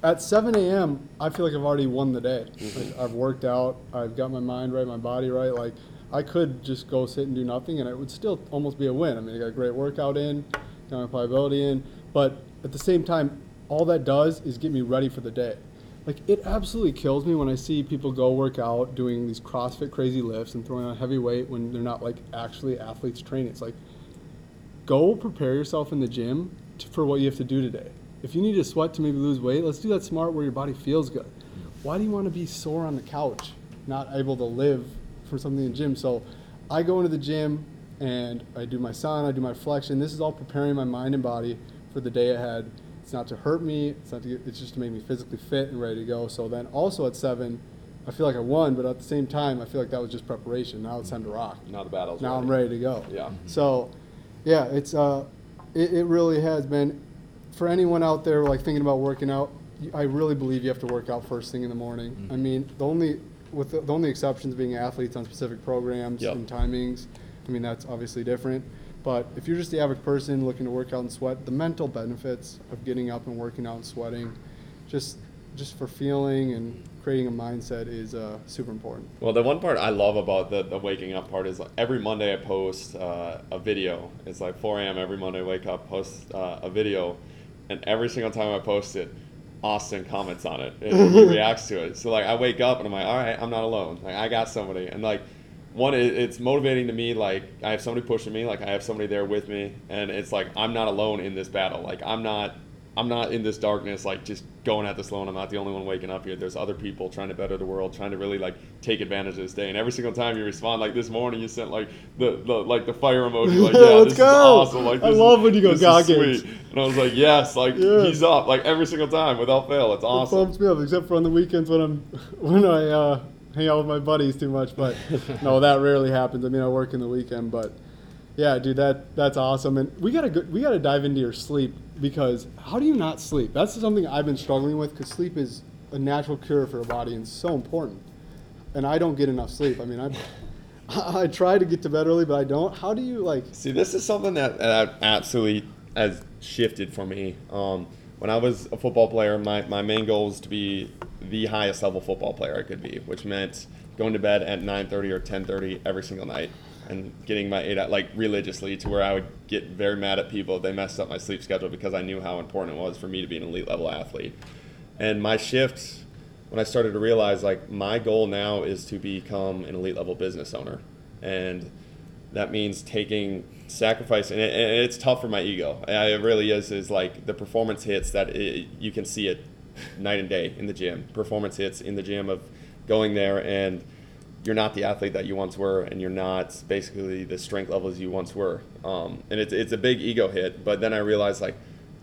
at 7 a.m., I feel like I've already won the day. Mm-hmm. Like I've worked out, I've got my mind right, my body right. Like I could just go sit and do nothing, and it would still almost be a win. I mean, I got a great workout in, got my pliability in, but at the same time, all that does is get me ready for the day. Like it absolutely kills me when I see people go work out doing these CrossFit crazy lifts and throwing on heavy weight when they're not like actually athletes training. It's like go prepare yourself in the gym to, for what you have to do today. If you need to sweat to maybe lose weight, let's do that smart where your body feels good. Why do you want to be sore on the couch, not able to live for something in the gym? So I go into the gym and I do my sauna, I do my flexion. This is all preparing my mind and body for the day ahead. It's not to hurt me. It's not to get, it's just to make me physically fit and ready to go. So then also at seven, I feel like I won, but at the same time, I feel like that was just preparation. Now it's time to rock Now the battle's now I'm ready to go. Yeah. So, yeah, it's uh, it, it really has been. For anyone out there like thinking about working out, I really believe you have to work out first thing in the morning. I mean, the only with the, the only exceptions being athletes on specific programs Yep. and timings. I mean, that's obviously different. But if you're just the average person looking to work out and sweat, the mental benefits of getting up and working out and sweating, just just for feeling and creating a mindset is uh, super important. Well, the one part I love about the, the waking up part is like every Monday I post uh, a video. It's like 4 a.m. every Monday, I wake up, post uh, a video, and every single time I post it, Austin comments on it and he reacts to it. So like I wake up and I'm like, all right, I'm not alone. Like I got somebody, and like one, it, it's motivating to me. Like I have somebody pushing me. Like I have somebody there with me, and it's like I'm not alone in this battle. Like I'm not. I'm not in this darkness, like just going at this alone. I'm not the only one waking up here. There's other people trying to better the world, trying to really like take advantage of this day. And every single time you respond, like this morning, you sent like the, the like the fire emoji, like yeah, Let's this is go. awesome. Like I love is, when you go this is Goggins. sweet. And I was like, yes, like he's up, like every single time without fail. It's awesome. It bumps me up, except for on the weekends when I'm when I uh, hang out with my buddies too much. But no, that rarely happens. I mean, I work in the weekend, but yeah, dude, that that's awesome. And we gotta go, we gotta dive into your sleep because how do you not sleep? That's something I've been struggling with because sleep is a natural cure for a body and so important. And I don't get enough sleep. I mean, I I try to get to bed early, but I don't. How do you like? See, this is something that, that absolutely has shifted for me. Um, when I was a football player, my, my main goal was to be the highest level football player I could be, which meant going to bed at 9.30 or 10.30 every single night. And getting my eight out like religiously to where I would get very mad at people if they messed up my sleep schedule because I knew how important it was for me to be an elite level athlete. And my shift when I started to realize like my goal now is to become an elite level business owner, and that means taking sacrifice and, it, and it's tough for my ego. It really is. Is like the performance hits that it, you can see it night and day in the gym. Performance hits in the gym of going there and you're not the athlete that you once were, and you're not basically the strength levels you once were. Um, and it's, it's a big ego hit. But then I realized like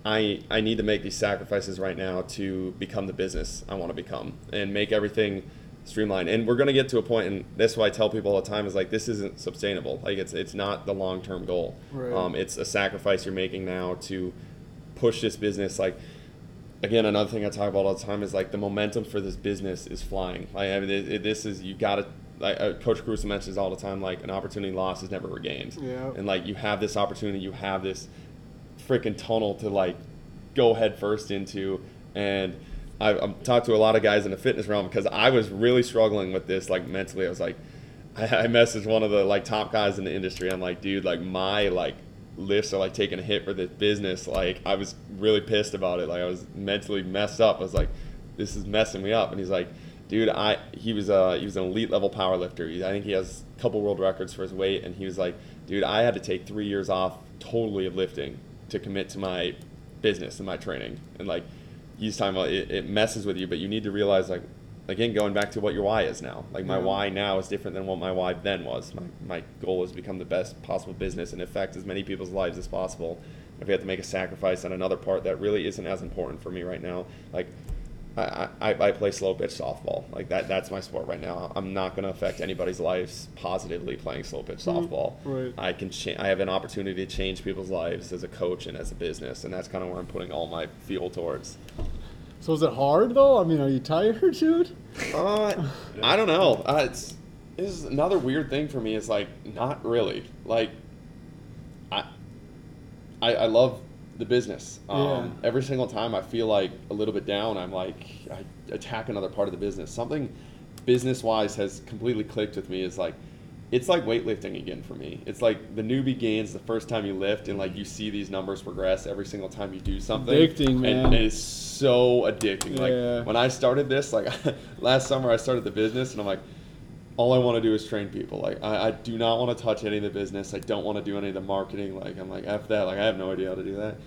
I I need to make these sacrifices right now to become the business I want to become and make everything streamlined. And we're gonna get to a point, and that's why I tell people all the time is like this isn't sustainable. Like it's it's not the long term goal. Right. Um, it's a sacrifice you're making now to push this business like again, another thing I talk about all the time is like the momentum for this business is flying. Like, I mean, it, it, this is you got to. Like, uh, Coach Cruz mentions all the time, like an opportunity lost is never regained. Yeah. And like you have this opportunity, you have this freaking tunnel to like go head first into. And I've, I've talked to a lot of guys in the fitness realm because I was really struggling with this, like mentally. I was like, I, I messaged one of the like top guys in the industry. I'm like, dude, like my like lifts are like taking a hit for this business. Like I was really pissed about it. Like I was mentally messed up. I was like, this is messing me up. And he's like, dude, I he was a he was an elite level power lifter. I think he has a couple world records for his weight. And he was like, dude, I had to take three years off totally of lifting to commit to my business and my training. And like he's talking about it, it messes with you, but you need to realize like again going back to what your why is now like my Yeah. why now is different than what my why then was my, my goal is to become the best possible business and affect as many people's lives as possible if we have to make a sacrifice on another part that really isn't as important for me right now like I, I, I play slow pitch softball like that that's my sport right now i'm not going to affect anybody's lives positively playing slow pitch softball right. i can cha- i have an opportunity to change people's lives as a coach and as a business and that's kind of where i'm putting all my fuel towards So is it hard though? I mean, are you tired, dude? Uh, I don't know. Uh, it's is another weird thing for me. Is like not really. Like, I, I, I love the business. Um, Yeah. Every single time I feel like a little bit down, I'm like I attack another part of the business. Something business wise has completely clicked with me. Is like. It's like weightlifting again for me. It's like the newbie gains the first time you lift, and like you see these numbers progress every single time you do something. Addicting, man. And it's so addicting. Like Yeah. when I started this, like last summer, I started the business, and I'm like, all I want to do is train people. Like I, I do not want to touch any of the business. I don't want to do any of the marketing. Like I'm like f that. Like I have no idea how to do that.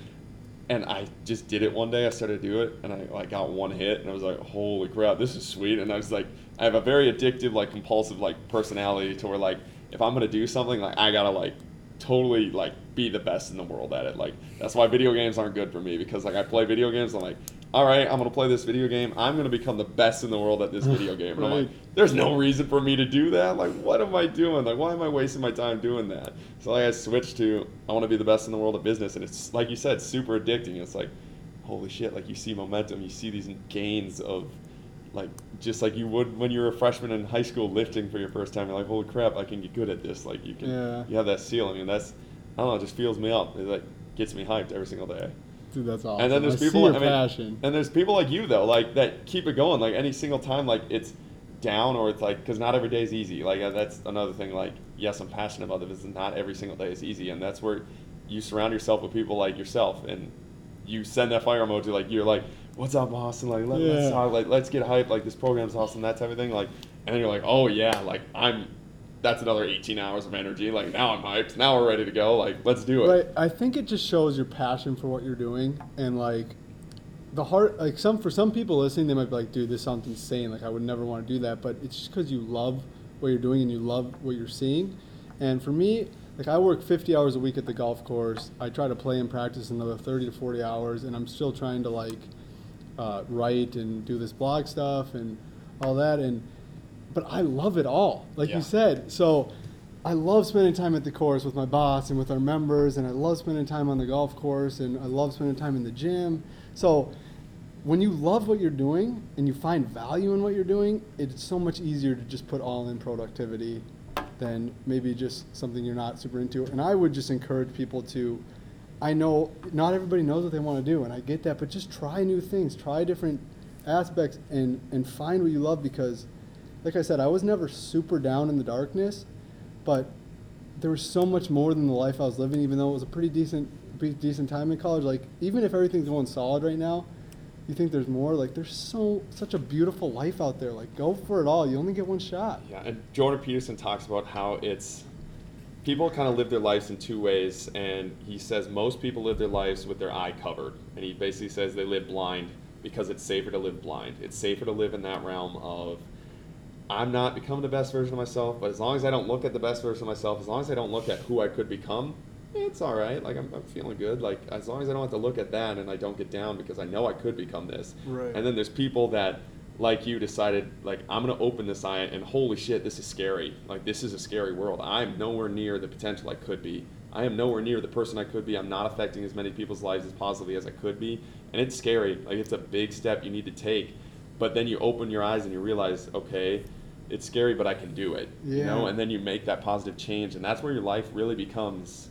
And I just did it one day. I started to do it, and I like got one hit, and I was like, "Holy crap, this is sweet!" And I was like, I have a very addictive, like compulsive, like personality to where like if I'm gonna do something, like I gotta like totally like be the best in the world at it. Like that's why video games aren't good for me because like I play video games. And I'm like, all right, I'm gonna play this video game. I'm gonna become the best in the world at this video game. And I'm like, there's no reason for me to do that. Like, what am I doing? Like, why am I wasting my time doing that? So like, I switched to I want to be the best in the world of business, and it's like you said, super addicting. It's like, holy shit! Like you see momentum, you see these gains of like just like you would when you were a freshman in high school lifting for your first time. You're like, holy crap, I can get good at this. Like you can, Yeah. you have that ceiling, and that's I don't know, it just feels me up. It like gets me hyped every single day. Dude, that's awesome. And then there's I people, your I mean, passion. and there's people like you though, like that keep it going. Like any single time, like it's down or it's like because not every day is easy. Like uh, that's another thing. Like yes, I'm passionate about this. Not every single day is easy, and that's where you surround yourself with people like yourself, and you send that fire emoji. Like you're like, "What's up, Austin? Like let, Yeah. let's talk. Like let's get hyped. Like this program's awesome. That type of thing. Like, and then you're like, "Oh yeah, like I'm." That's another 18 hours of energy. Like now I'm hyped. Now we're ready to go. Like let's do it. Right. I think it just shows your passion for what you're doing and like the heart like some for some people listening they might be like dude this sounds insane like I would never want to do that but it's just because you love what you're doing and you love what you're seeing and for me like I work 50 hours a week at the golf course I try to play and practice another 30 to 40 hours and I'm still trying to like uh, write and do this blog stuff and all that and but I love it all like Yeah. you said so I love spending time at the course with my boss and with our members, and I love spending time on the golf course, and I love spending time in the gym. So, when you love what you're doing and you find value in what you're doing, it's so much easier to just put all in productivity than maybe just something you're not super into. And I would just encourage people to. I know not everybody knows what they want to do, and I get that, but just try new things, try different aspects, and and find what you love because, like I said, I was never super down in the darkness, but there was so much more than the life I was living, even though it was a pretty decent, pretty decent time in college. Like even if everything's going solid right now, you think there's more. Like there's so such a beautiful life out there. Like go for it all. You only get one shot. Yeah, and Jordan Peterson talks about how it's people kind of live their lives in two ways, and he says most people live their lives with their eye covered, and he basically says they live blind because it's safer to live blind. It's safer to live in that realm of I'm not becoming the best version of myself, but as long as I don't look at the best version of myself, as long as I don't look at who I could become, it's all right. Like I'm, I'm feeling good. Like as long as I don't have to look at that and I don't get down because I know I could become this. Right. And then there's people that like you decided like I'm gonna open this eye and holy shit, this is scary. Like this is a scary world. I'm nowhere near the potential I could be. I am nowhere near the person I could be. I'm not affecting as many people's lives as positively as I could be. And it's scary. Like it's a big step you need to take. But then you open your eyes and you realize, okay, it's scary, but I can do it. Yeah. You know, and then you make that positive change, and that's where your life really becomes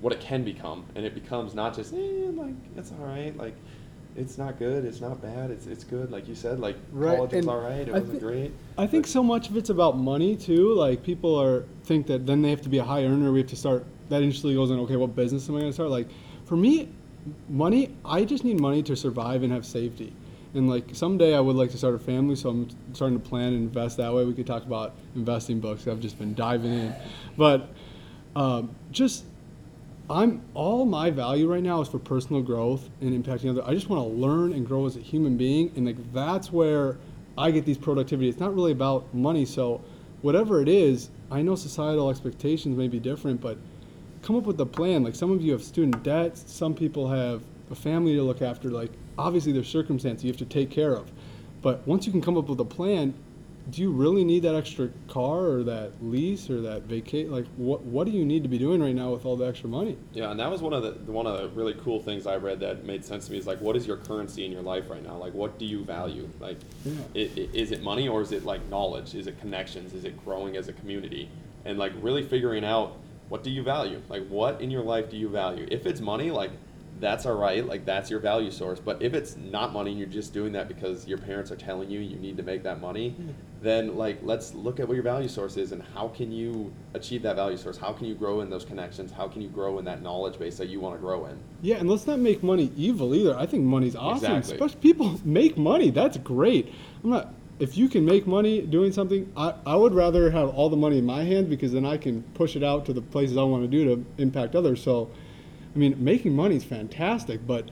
what it can become, and it becomes not just eh, like it's all right, like it's not good, it's not bad, it's it's good, like you said, like Right, college was all right, it I wasn't thi- great. I think but- so much of it's about money too. Like people are think that then they have to be a high earner. We have to start. That instantly goes in. Okay, what business am I going to start? Like for me, money. I just need money to survive and have safety. And like someday I would like to start a family, so I'm starting to plan and invest that way. We could talk about investing books. I've just been diving in, but um, just I'm all my value right now is for personal growth and impacting others. I just want to learn and grow as a human being, and like that's where I get these productivity. It's not really about money. So whatever it is, I know societal expectations may be different, but come up with a plan. Like some of you have student debt, some people have a family to look after. Like obviously there's circumstances you have to take care of, but once you can come up with a plan, do you really need that extra car or that lease or that vacate? Like what what do you need to be doing right now with all the extra money? Yeah, and that was one of the one of the really cool things I read that made sense to me is like, what is your currency in your life right now? Like, what do you value? Like, Yeah. i- i- is it money or is it like knowledge? Is it connections? Is it growing as a community? And like really figuring out what do you value? Like, what in your life do you value? If it's money, like that's all right. Like that's your value source. But if it's not money and you're just doing that because your parents are telling you you need to make that money, hmm. then like let's look at what your value source is and how can you achieve that value source? How can you grow in those connections? How can you grow in that knowledge base that you want to grow in? Yeah, and let's not make money evil either. I think money's awesome. Exactly. Especially people make money. That's great. I'm not. If you can make money doing something, I, I would rather have all the money in my hand because then I can push it out to the places I want to do to impact others. So, I mean, making money is fantastic, but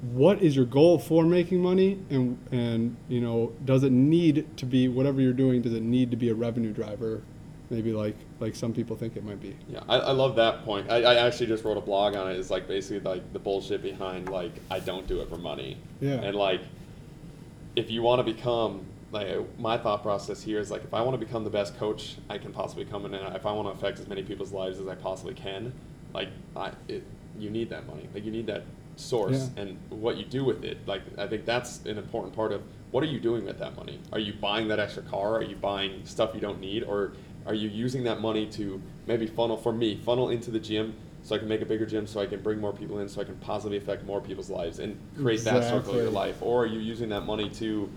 what is your goal for making money? And and you know, does it need to be whatever you're doing? Does it need to be a revenue driver? Maybe like like some people think it might be. Yeah, I, I love that point. I, I actually just wrote a blog on it. It's like basically like the bullshit behind like I don't do it for money. Yeah. And like, if you want to become like my thought process here is like if I want to become the best coach I can possibly come in and if I want to affect as many people's lives as I possibly can, like I it, you need that money. Like you need that source Yeah. and what you do with it. Like I think that's an important part of what are you doing with that money? Are you buying that extra car? Are you buying stuff you don't need? Or are you using that money to maybe funnel for me, funnel into the gym so I can make a bigger gym so I can bring more people in so I can positively affect more people's lives and create that circle of your life? Or are you using that money to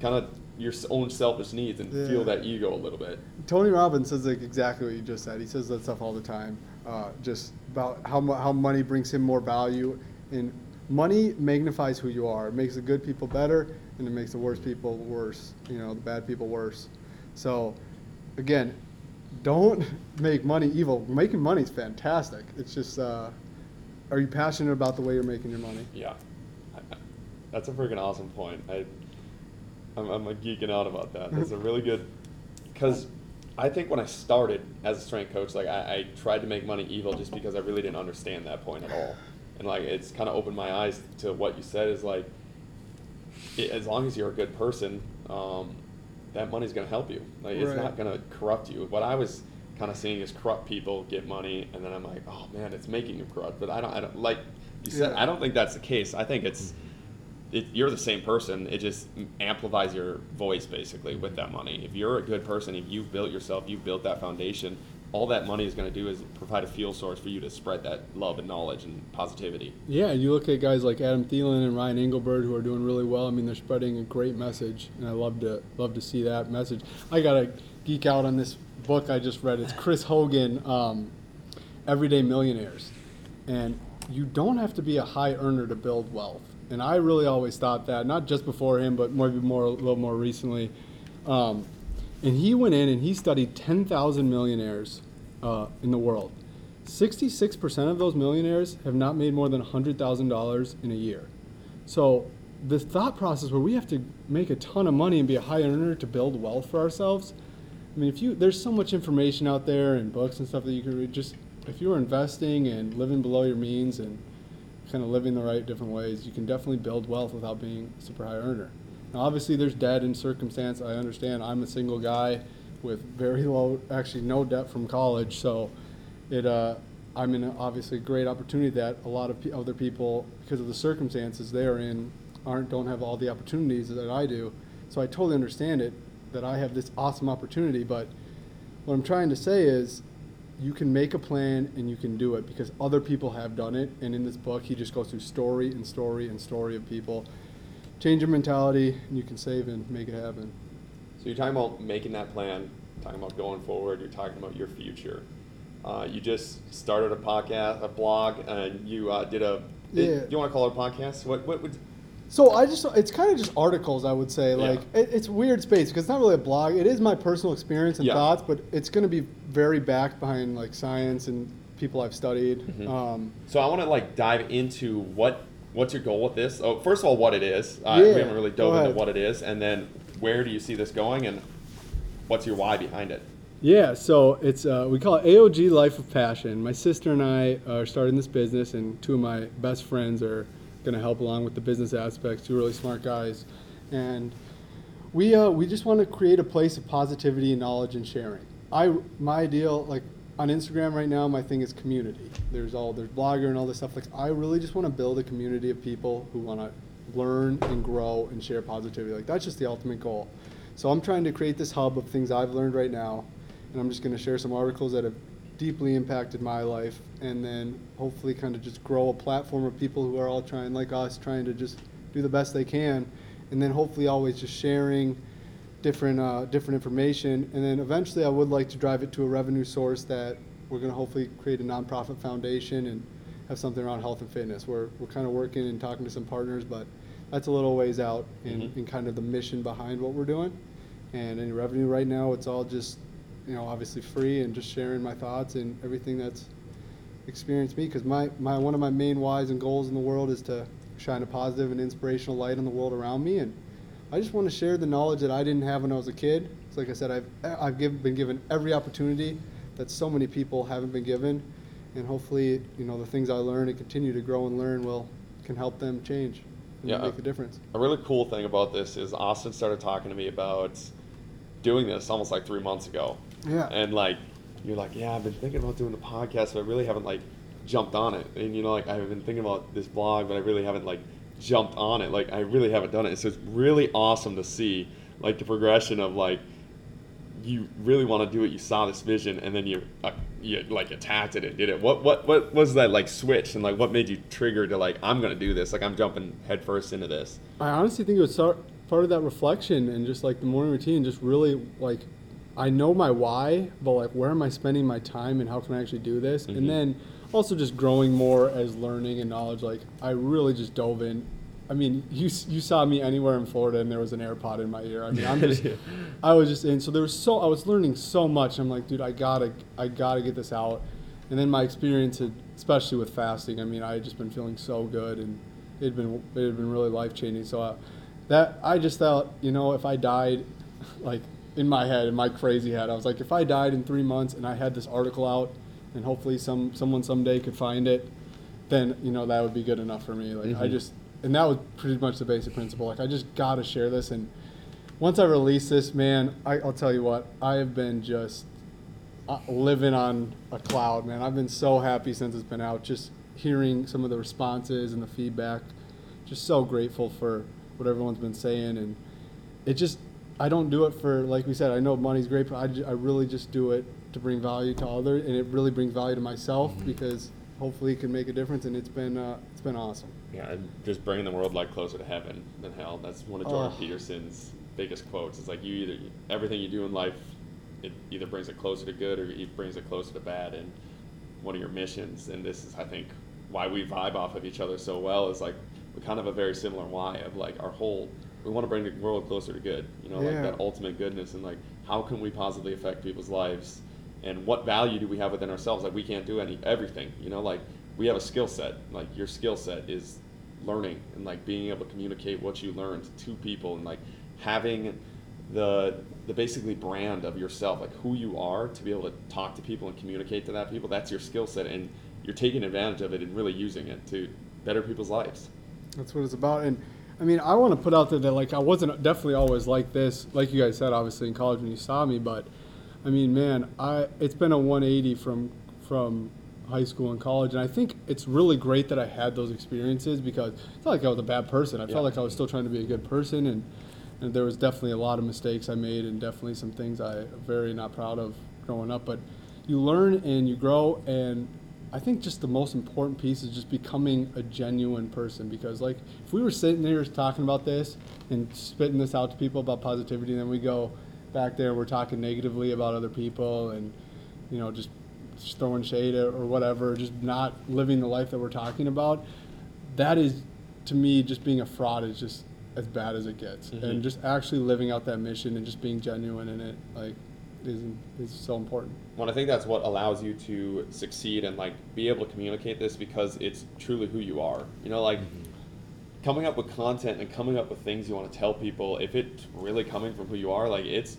kind of your own selfish needs and Yeah. feel that ego a little bit? Tony Robbins says like exactly what you just said. He says that stuff all the time, uh, just about how how money brings him more value, and money magnifies who you are. It makes the good people better, and it makes the worst people worse. You know, the bad people worse. So, again, don't make money evil. Making money is fantastic. It's just, uh, are you passionate about the way you're making your money? Yeah, that's a freaking awesome point. I, I'm, I'm like geeking out about that. That's a really good, because I think when I started as a strength coach, like I, I tried to make money evil just because I really didn't understand that point at all, and like it's kind of opened my eyes to what you said is like, i as long as you're a good person, um, that money's gonna help you. Like it's not gonna corrupt you. What I was kind of seeing is corrupt people get money, and then I'm like, oh man, it's making you corrupt. But I don't, I don't like you said. Yeah. I don't think that's the case. I think it's it, you're the same person. It just amplifies your voice basically with that money. If you're a good person, if you've built yourself, you've built that foundation. All that money is going to do is provide a fuel source for you to spread that love and knowledge and positivity. Yeah, you look at guys like Adam Thielen and Ryan Engelbert who are doing really well. I mean, they're spreading a great message, and I love to love to see that message. I gotta geek out on this book I just read. It's Chris Hogan, um, Everyday Millionaires, and you don't have to be a high earner to build wealth. And I really always thought that, not just before him, but maybe more a little more recently. Um, and he went in and he studied 10,000 millionaires uh, in the world. 66% of those millionaires have not made more than $100,000 in a year. So the thought process where we have to make a ton of money and be a high earner to build wealth for ourselves. I mean, if you there's so much information out there and books and stuff that you can read. Just if you are investing and living below your means and kind of living the right different ways, you can definitely build wealth without being a super high earner. Now, obviously, there's debt in circumstance. I understand. I'm a single guy with very low, actually no debt from college, so it. Uh, I'm in a, obviously a great opportunity that a lot of p- other people, because of the circumstances they are in, aren't don't have all the opportunities that I do. So I totally understand it that I have this awesome opportunity. But what I'm trying to say is, you can make a plan and you can do it because other people have done it. And in this book, he just goes through story and story and story of people. Change your mentality, and you can save and make it happen. So you're talking about making that plan, talking about going forward. You're talking about your future. Uh, you just started a podcast, a blog, and you uh, did a. Yeah. Do you want to call it a podcast? What? What would? So I just it's kind of just articles I would say Yeah. like it, it's weird space because it's not really a blog it is my personal experience and Yeah. thoughts but it's going to be very backed behind like science and people I've studied Mm-hmm. um, So I want to like dive into what what's your goal with this? Oh, first of all, what it is. Uh, Yeah, we haven't really dove into what it is, and then where do you see this going, and what's your why behind it? yeah so it's uh, we call it AOG Life of Passion my sister and I are starting this business and two of my best friends are going to help along with the business aspects two really smart guys and we uh, we just want to create a place of positivity and knowledge and sharing. I my ideal like on Instagram right now, my thing is community. There's all there's blogger and all this stuff. Like I really just want to build a community of people who want to learn and grow and share positivity. Like that's just the ultimate goal. So I'm trying to create this hub of things I've learned right now, and I'm just going to share some articles that have deeply impacted my life, and then hopefully kind of just grow a platform of people who are all trying like us, trying to just do the best they can, and then hopefully always just sharing different uh, different information, and then eventually I would like to drive it to a revenue source that we're going to hopefully create a nonprofit foundation and have something around health and fitness. We're we're kind of working and talking to some partners, but that's a little ways out in, Mhm. in kind of the mission behind what we're doing. And any revenue right now, it's all just you know obviously free and just sharing my thoughts and everything that's experienced me because my, my one of my main whys and goals in the world is to shine a positive and inspirational light on the world around me and I just want to share the knowledge that I didn't have when I was a kid. It's like I said, I've I've give, been given every opportunity that so many people haven't been given, and hopefully, you know, the things I learn and continue to grow and learn will can help them change and Yeah. make a difference. A really cool thing about this is Austin started talking to me about doing this almost like three months ago. Yeah. And like, you're like, yeah, I've been thinking about doing the podcast, but I really haven't like jumped on it. And you know, like I've been thinking about this blog, but I really haven't like jumped on it. Like I really haven't done it. So it's really awesome to see like the progression of like you really want to do it. You saw this vision, and then you uh, you like attacked it and did it. What what what was that like switch, and like what made you trigger to like I'm gonna do this? Like I'm jumping headfirst into this. I honestly think it was part of that reflection and just like the morning routine, just really like I know my why, but like where am I spending my time and how can I actually do this? Mhm. And then also just growing more as learning and knowledge. Like I really just dove in. I mean, you you saw me anywhere in Florida and there was an AirPod in my ear. I mean, I'm just Yeah. I was just in. So there was so I was learning so much. I'm like, dude, I gotta I gotta get this out. And then my experience, had, especially with fasting. I mean, I had just been feeling so good, and it had been it had been really life changing. So uh, that I just thought, you know, if I died, like in my head, in my crazy head, I was like, if I died in three months and I had this article out, and hopefully some someone someday could find it, then you know that would be good enough for me. Like I Mhm. just, and that was pretty much the basic principle. Like I just gotta share this, and once I release this, man, I, I'll tell you what, I have been just uh, living on a cloud, man. I've been so happy since it's been out. Just hearing some of the responses and the feedback, just so grateful for what everyone's been saying, and it just. I don't do it for, like we said, I know money's great, but I, really just do it to bring value to others, and it really brings value to myself because hopefully it can make a difference, and it's been uh, it's been awesome. Yeah, and just bringing the world like closer to heaven than hell. That's one of Jordan Oh. Peterson's biggest quotes. It's like you either everything you do in life it either brings it closer to good or it brings it closer to bad. And one of your missions, and this is I think why we vibe off of each other so well, is like we kind of a very similar why of like our whole we want to bring the world closer to good. You know, like that ultimate goodness and like how can we positively affect people's lives and what value do we have within ourselves like we can't do any everything you know like we have a skill set like your skill set is learning and like being able to communicate what you learned to people and like having the the basically brand of yourself like who you are to be able to talk to people and communicate to that people that's your skill set and you're taking advantage of it and really using it to better people's lives That's what it's about. And I mean, I want to put out there that like I wasn't definitely always like this, like you guys said, obviously in college when you saw me. But I mean, man, I it's been a 180 from from high school and college, and I think it's really great that I had those experiences because it's not like I was a bad person. I Yeah. felt like I was still trying to be a good person, and and there was definitely a lot of mistakes I made, and definitely some things I very not proud of growing up. But you learn and you grow, and I think just the most important piece is just becoming a genuine person because like if we were sitting there talking about this and spitting this out to people about positivity and then we go back there and we're talking negatively about other people and you know just, just throwing shade or whatever just not living the life that we're talking about that is to me just being a fraud is just as bad as it gets Mhm. and just actually living out that mission and just being genuine in it like is is so important Well, I think that's what allows you to succeed and like be able to communicate this because it's truly who you are. You know, like coming up with content and coming up with things you want to tell people. If it's really coming from who you are, like it's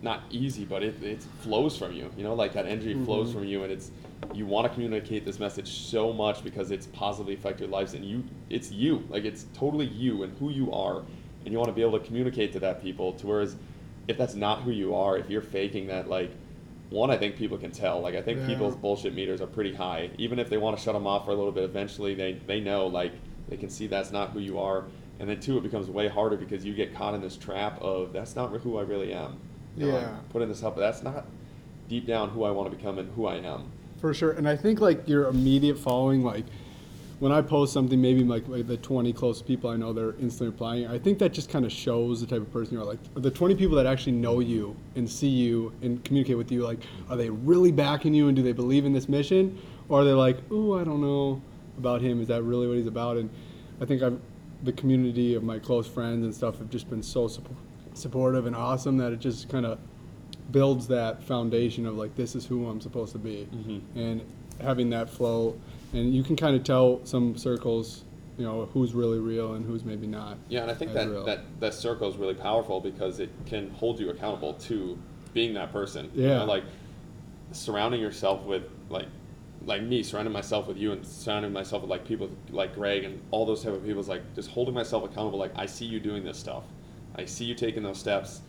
not easy, but it it flows from you. You know, like that energy flows Mhm. from you, and it's you want to communicate this message so much because it's positively affect your lives, and you it's you. Like it's totally you and who you are, and you want to be able to communicate to that people. To whereas if that's not who you are, if you're faking that, like one, I think people can tell. Like I think Yeah. people's bullshit meters are pretty high. Even if they want to shut them off for a little bit, eventually they they know like they can see that's not who you are. And then two, it becomes way harder because you get caught in this trap of that's not who I really am. You know, Yeah. putting this up, but that's not deep down who I want to become and who I am. For sure, and I think like your immediate following, like when I post something, maybe like, like the 20 closest people I know, they're instantly replying. I think that just kind of shows the type of person you are. Like the 20 people that actually know you and see you and communicate with you, like are they really backing you and do they believe in this mission, or are they like, oh, I don't know about him. Is that really what he's about? And I think I've the community of my close friends and stuff have just been so support, supportive and awesome that it just kind of builds that foundation of like this is who I'm supposed to be, Mhm. and having that flow, and you can kind of tell some circles, you know, who's really real and who's maybe not. Yeah, and I think that, real. that that circle is really powerful because it can hold you accountable to being that person. You Yeah. know, like surrounding yourself with like like me, surrounding myself with you and surrounding myself with like people like Greg and all those type of people is like just holding myself accountable. Like I see you doing this stuff. I see you taking those steps.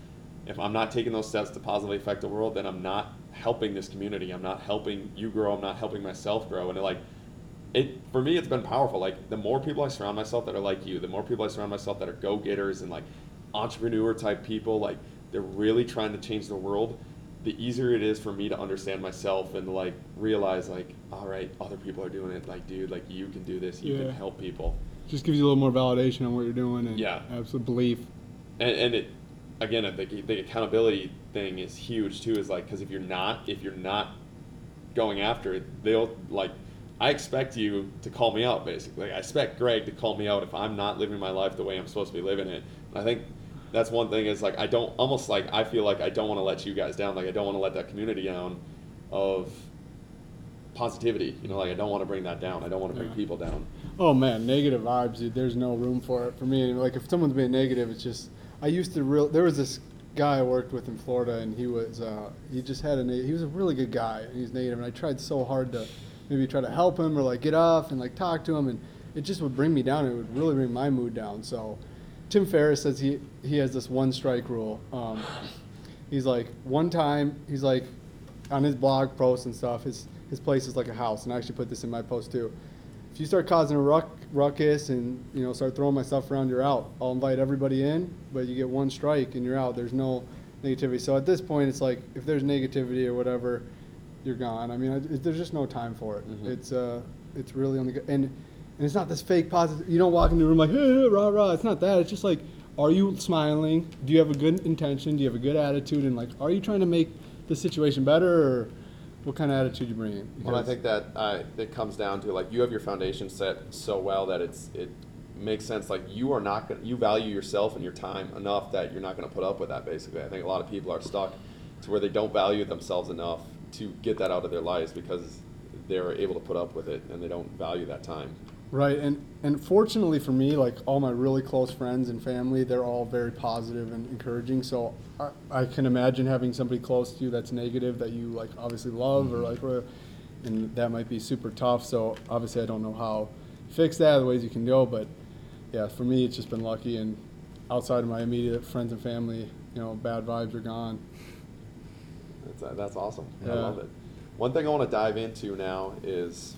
If I'm not taking those steps to positively affect the world, then I'm not helping this community. I'm not helping you grow. I'm not helping myself grow. And it, like it for me it's been powerful like the more people i surround myself that are like you the more people i surround myself that are go-getters and like entrepreneur type people like they're really trying to change the world the easier it is for me to understand myself and like realize like all right other people are doing it like dude like you can do this you Yeah. can help people Just gives you a little more validation on what you're doing and Yeah. absolute belief. and, and it again the, the accountability thing is huge too is like because if you're not if you're not going after it they'll like i expect you to call me out basically i expect greg to call me out if i'm not living my life the way i'm supposed to be living it and i think that's one thing is like i don't almost like i feel like i don't want to let you guys down like i don't want to let that community down of positivity you know like i don't want to bring that down i don't want to bring Yeah. people down Oh man, negative vibes, dude. There's no room for it for me. Like if someone's being negative, it's just I used to real. There was this guy I worked with in Florida, and he was uh, he just had a he was a really good guy, and he's native, and I tried so hard to maybe try to help him or like get off and like talk to him, and it just would bring me down. It would really bring my mood down. So Tim Ferriss says he he has this one strike rule. Um, he's like one time he's like on his blog posts and stuff. His his place is like a house, and I actually put this in my post too. If you start causing a ruck, ruckus and you know start throwing my stuff around, you're out. I'll invite everybody in, but you get one strike and you're out. There's no negativity. So at this point, it's like if there's negativity or whatever, you're gone. I mean, it, there's just no time for it. Mhm. It's uh, it's really on the and and it's not this fake positive. You don't walk into the room like hey, rah rah. It's not that. It's just like, are you smiling? Do you have a good intention? Do you have a good attitude? And like, are you trying to make the situation better, or what kind of attitude do you bring? Well, I think that uh, it comes down to like you have your foundation set so well that it's it makes sense. Like you are not going you value yourself and your time enough that you're not going to put up with that. Basically, I think a lot of people are stuck to where they don't value themselves enough to get that out of their lives because they're able to put up with it and they don't value that time. Right, and and fortunately for me, like all my really close friends and family, they're all very positive and encouraging. So I, I can imagine having somebody close to you that's negative that you like obviously love or like, and that might be super tough. So obviously I don't know how to fix that, the ways you can go, but yeah, for me it's just been lucky and outside of my immediate friends and family, you know, bad vibes are gone. That's, uh, that's awesome. I love it. One thing I want to dive into now is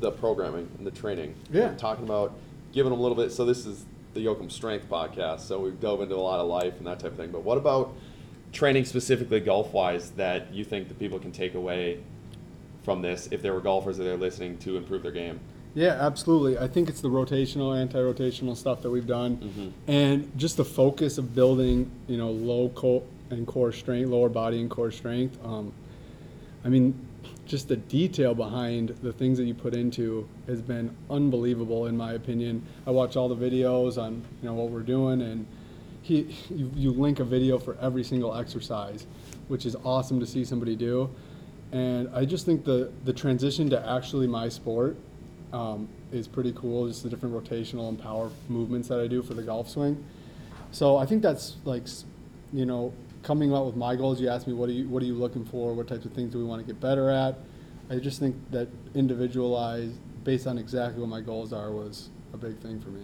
the programming and the training. Yeah. And talking about giving them a little bit. So this is the Yoakum Strength podcast. So we've dove into a lot of life and that type of thing. But what about training specifically golf wise that you think that people can take away from this if there were golfers that they're listening to improve their game? Yeah, absolutely. I think it's the rotational, anti-rotational stuff that we've done, Mhm. and just the focus of building, you know, low core and core strength, lower body and core strength. Um, I mean, just the detail behind the things that you put into has been unbelievable, in my opinion. I watch all the videos on, you know, what we're doing, and he, you, you link a video for every single exercise, which is awesome to see somebody do. And I just think the the transition to actually my sport um, is pretty cool. Just the different rotational and power movements that I do for the golf swing. So I think that's like, you know, coming out with my goals. You asked me what are you what are you looking for? What types of things do we want to get better at? I just think that individualized based on exactly what my goals are was a big thing for me.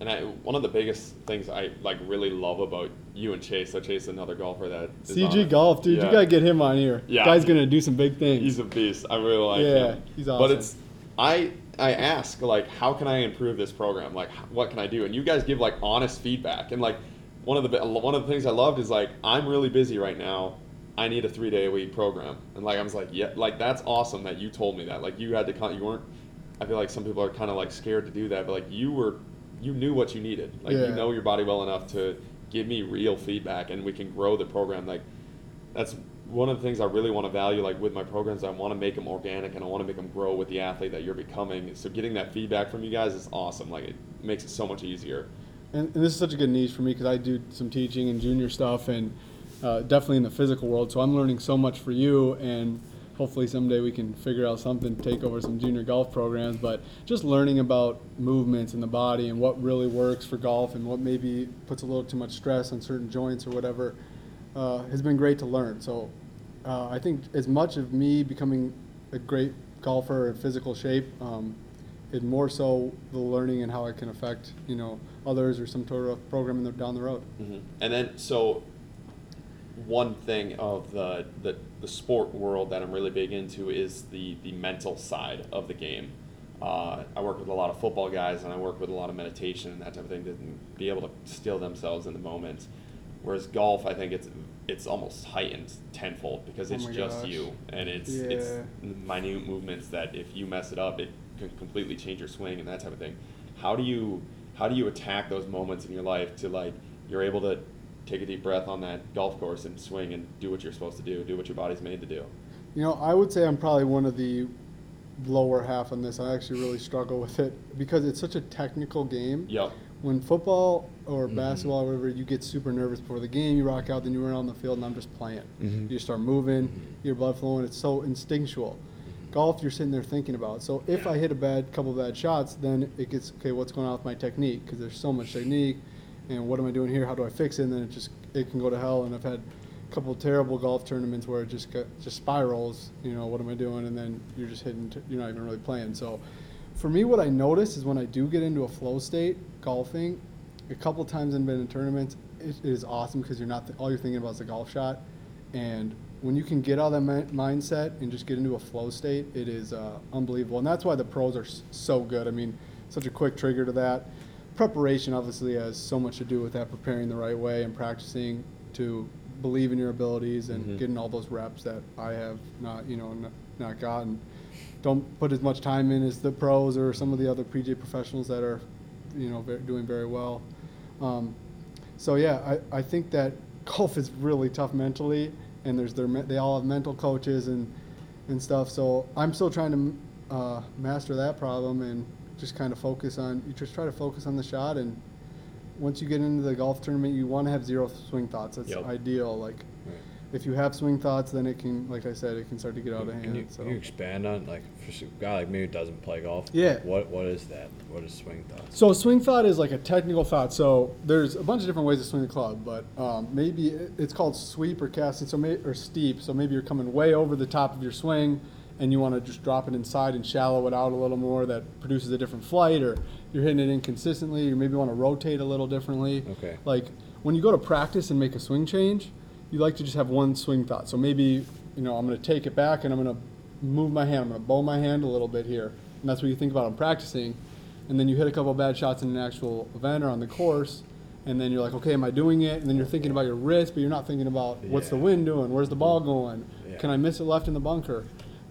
And I, one of the biggest things I like really love about you and Chase. So Chase is another golfer that CG. Golf, dude, Yeah. you gotta get him on here. Yeah. Guy's gonna do some big things. He's a beast. I really like Yeah, him. Yeah, he's awesome. But it's I I ask like how can I improve this program? Like what can I do? And you guys give like honest feedback. And like one of the one of the things I loved is like I'm really busy right now. I need a three day a week program. And like I was like yeah like that's awesome that you told me that. Like you had to con- you weren't. I feel like some people are kind of like scared to do that, but like you were you knew what you needed. Like Yeah. you know your body well enough to give me real feedback, and we can grow the program. Like that's one of the things I really want to value, like with my programs. I want to make them organic, and I want to make them grow with the athlete that you're becoming. So getting that feedback from you guys is awesome. Like it makes it so much easier. And, and this is such a good niche for me because I do some teaching and junior stuff and uh, definitely in the physical world. So I'm learning so much for you, and hopefully someday we can figure out something to take over some junior golf programs. But just learning about movements in the body and what really works for golf and what maybe puts a little too much stress on certain joints or whatever uh, has been great to learn. So uh, I think as much of me becoming a great golfer in physical shape. Um, and more so the learning and how it can affect you know others or some sort of program the, down the road. hmm And then so one thing of the, the the sport world that I'm really big into is the the mental side of the game. Uh, I work with a lot of football guys, and I work with a lot of meditation and that type of thing to be able to still themselves in the moment. Whereas golf, I think it's it's almost heightened tenfold because Oh it's my just gosh. you, and it's Yeah. it's minute movements that if you mess it up, it can completely change your swing and that type of thing. How do you how do you attack those moments in your life to like you're able to take a deep breath on that golf course and swing and do what you're supposed to do, do what your body's made to do. You know, I would say I'm probably one of the lower half on this. I actually really struggle with it because it's such a technical game. Yep. When football or basketball or whatever, you get super nervous before the game. You rock out, then you run on the field, and I'm just playing. Mhm. You start moving, your blood flowing. It's so instinctual. Golf, you're sitting there thinking about. So if I hit a bad couple bad shots, then it gets okay. What's going on with my technique? Because there's so much technique, and what am I doing here? How do I fix it? And then it just it can go to hell. And I've had a couple terrible golf tournaments where it just got, just spirals. You know, what am I doing? And then you're just hitting. T- you're not even really playing. So for me, what I notice is when I do get into a flow state golfing, a couple times I've been in tournaments, it, it is awesome because you're not th- all you're thinking about is the golf shot, and when you can get out of that mi- mindset and just get into a flow state, it is uh, unbelievable, and that's why the pros are s- so good. I mean, such a quick trigger to that. Preparation obviously has so much to do with that, preparing the right way and practicing to believe in your abilities and Mhm. getting all those reps that I have not, you know, not, not gotten. Don't put as much time in as the pros or some of the other PJ professionals that are, you know, ve- doing very well. Um, so yeah, I, I think that golf is really tough mentally, and there's their they all have mental coaches and and stuff. So I'm still trying to uh, master that problem and just kind of focus on you just try to focus on the shot and once you get into the golf tournament you want to have zero swing thoughts that's Yep. ideal like. If you have swing thoughts then it can like i said it can start to get out of Can hand you, so can you expand on like for a guy like me who doesn't play golf? Yeah. What what is that? What is swing thoughts? So a swing thought is like a technical thought. So there's a bunch of different ways to swing the club, but um, maybe it- it's called sweep or casting. So may, or steep. So maybe you're coming way over the top of your swing, and you want to just drop it inside and shallow it out a little more. That produces a different flight, or you're hitting it inconsistently. You maybe want to rotate a little differently. Okay. Like when you go to practice and make a swing change, you like to just have one swing thought. So maybe you know I'm going to take it back and I'm going to move my hand. I'm going to bow my hand a little bit here, and that's what you think about in practicing and then you hit a couple bad shots in an actual event or on the course, and then you're like, okay, am I doing it? And then you're thinking about your wrist, but you're not thinking about what's the Yeah. wind doing, where's the ball going, Yeah. can I miss it left in the bunker?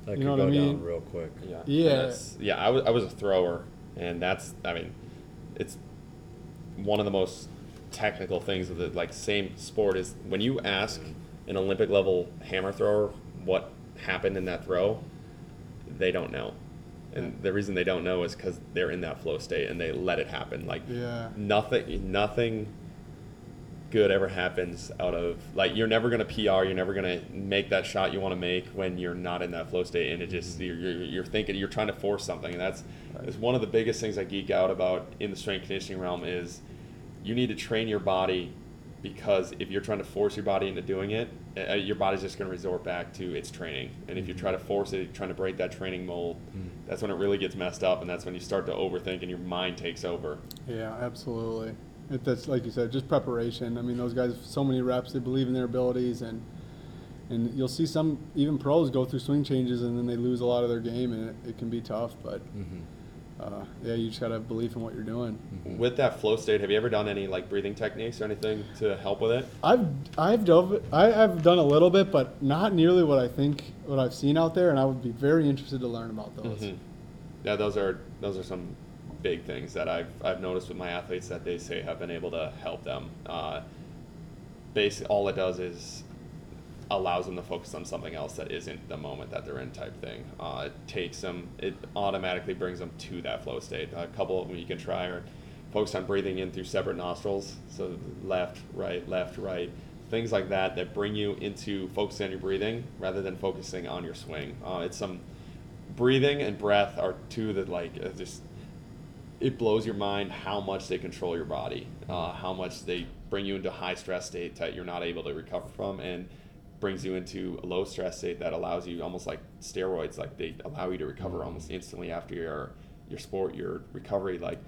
That You know could what I go mean? down real quick. Yeah. Yeah. That's- yeah. I was I was a thrower, and that's I mean, it's one of the most technical things of the like same sport is when you ask an Olympic level hammer thrower what happened in that throw, they don't know. And the reason they don't know is because they're in that flow state and they let it happen. Like Yeah. nothing, nothing good ever happens out of like you're never gonna PR, you're never gonna make that shot you want to make when you're not in that flow state, and it just mm-hmm. you're, you're, you're thinking you're trying to force something, and that's is one of the biggest things I geek out about in the strength conditioning realm is you need to train your body because if you're trying to force your body into doing it, uh, your body's just going to resort back to its training. And if you try to force it, trying to break that training mold, that's when it really gets messed up, and that's when you start to overthink and your mind takes over. Yeah, absolutely. It, that's like you said, just preparation. I mean, those guys, have so many reps, they believe in their abilities, and and you'll see some even pros go through swing changes and then they lose a lot of their game, and it, it can be tough. But Mm-hmm. Uh, yeah, you just gotta have belief in what you're doing. With that flow state, have you ever done any like breathing techniques or anything to help with it? I've I've dove I, I've done a little bit, but not nearly what I think what I've seen out there, and I would be very interested to learn about those. Mhm. Yeah, those are those are some big things that I've I've noticed with my athletes that they say have been able to help them. Uh, basically, all it does is allows them to focus on something else that isn't the moment that they're in type thing. Uh, it takes them, it automatically brings them to that flow state. A couple of them you can try are focus on breathing in through separate nostrils, so left, right, left, right, things like that that bring you into focusing on your breathing rather than focusing on your swing. Uh, it's some breathing and breath are two that like uh, just it blows your mind how much they control your body, uh, how much they bring you into high stress state that you're not able to recover from, and brings you into a low stress state that allows you almost like steroids, like they allow you to recover mm-hmm. almost instantly after your your sport, your recovery. Like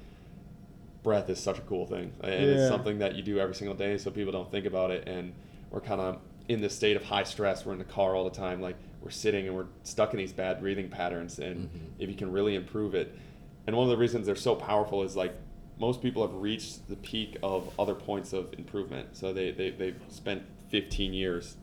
breath is such a cool thing, and Yeah. it's something that you do every single day, so people don't think about it, and we're kind of in this state of high stress. We're in the car all the time, like we're sitting and we're stuck in these bad breathing patterns, and mm-hmm. if you can really improve it, and one of the reasons they're so powerful is like most people have reached the peak of other points of improvement. So they, they, they've spent 15 years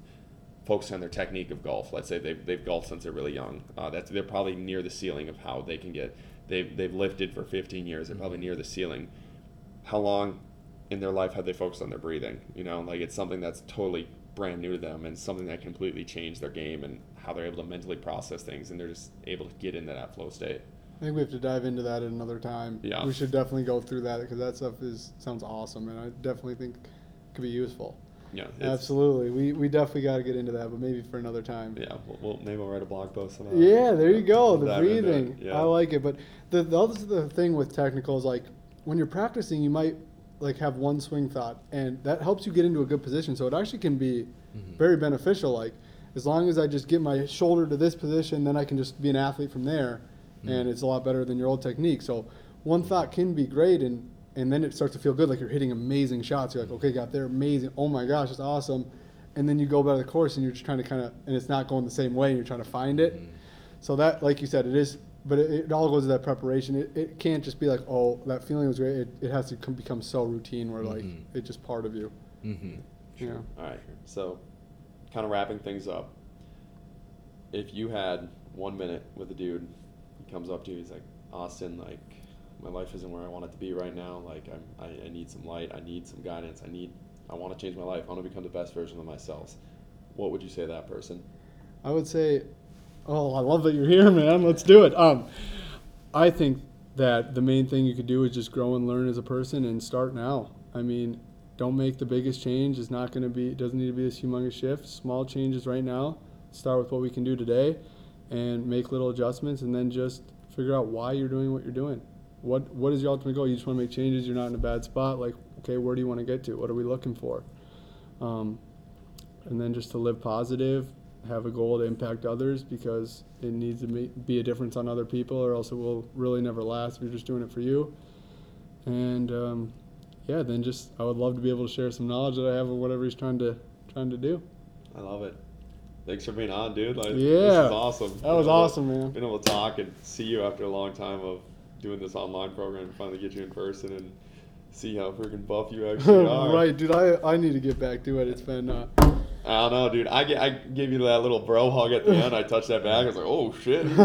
focusing on their technique of golf. Let's say they've, they've golfed since they're really young. Uh, that's, they're probably near the ceiling of how they can get. They've, they've lifted for 15 years. They're probably near the ceiling. How long in their life have they focused on their breathing? You know, like it's something that's totally brand new to them and something that completely changed their game and how they're able to mentally process things and they're just able to get into that flow state. I think we have to dive into that at another time. Yeah. We should definitely go through that because that stuff is sounds awesome, and I definitely think could be useful. Yeah, Absolutely, we we definitely got to get into that, but maybe for another time. Yeah, we'll, we'll maybe we'll write a blog post about. Yeah, there you go. The Dive into it, breathing. yeah. I like it. But the, the other thing with technical is like when you're practicing, you might like have one swing thought, and that helps you get into a good position. So it actually can be mm-hmm. very beneficial. Like as long as I just get my shoulder to this position, then I can just be an athlete from there, mm-hmm. and it's a lot better than your old technique. So one thought can be great, and and then it starts to feel good. Like you're hitting amazing shots. You're like, okay, got there, amazing. Oh my gosh, it's awesome. And then you go by the course, and you're just trying to kind of, and it's not going the same way. And you're trying to find it. So that, like you said, it is, but it, it all goes to that preparation. It, it can't just be like, oh, that feeling was great. It, it has to come, become so routine where like Mhm. it's just part of you. Mm-hmm. Yeah. All right. So, kind of wrapping things up. If you had one minute with a dude, he comes up to you, he's like, Austin, like, my life isn't where I want it to be right now. Like, I'm, I, I need some light. I need some guidance. I need, I want to change my life. I want to become the best version of myself. what would you say to that person? I would say, oh, I love that you're here, man. Let's do it. Um, I think that the main thing you could do is just grow and learn as a person and start now. I mean, don't make the biggest change. It's not going to be. It doesn't need to be this humongous shift. Small changes right now. Start with what we can do today, and make little adjustments, and then just figure out why you're doing what you're doing. What What is your ultimate goal? You just want to make changes. You're not in a bad spot. Like, okay, where do you want to get to? What are we looking for? Um, and then just to live positive, have a goal to impact others because it needs to be, a difference on other people, or else it will really never last if you're just doing it for you. And um, yeah, then just I would love to be able to share some knowledge that I have of whatever he's trying to trying to do. I love it. Thanks for being on, dude. Like, this Yeah. is awesome. That was Being able- awesome, man. Being able to talk and see you after a long time of doing this online program and finally get you in person and see how freaking buff you actually are. right, dude. I I need to get back to it. It's been uh, I don't know, dude. I, ga- I gave you that little bro hug at the end. I touched that back. I was like, oh shit,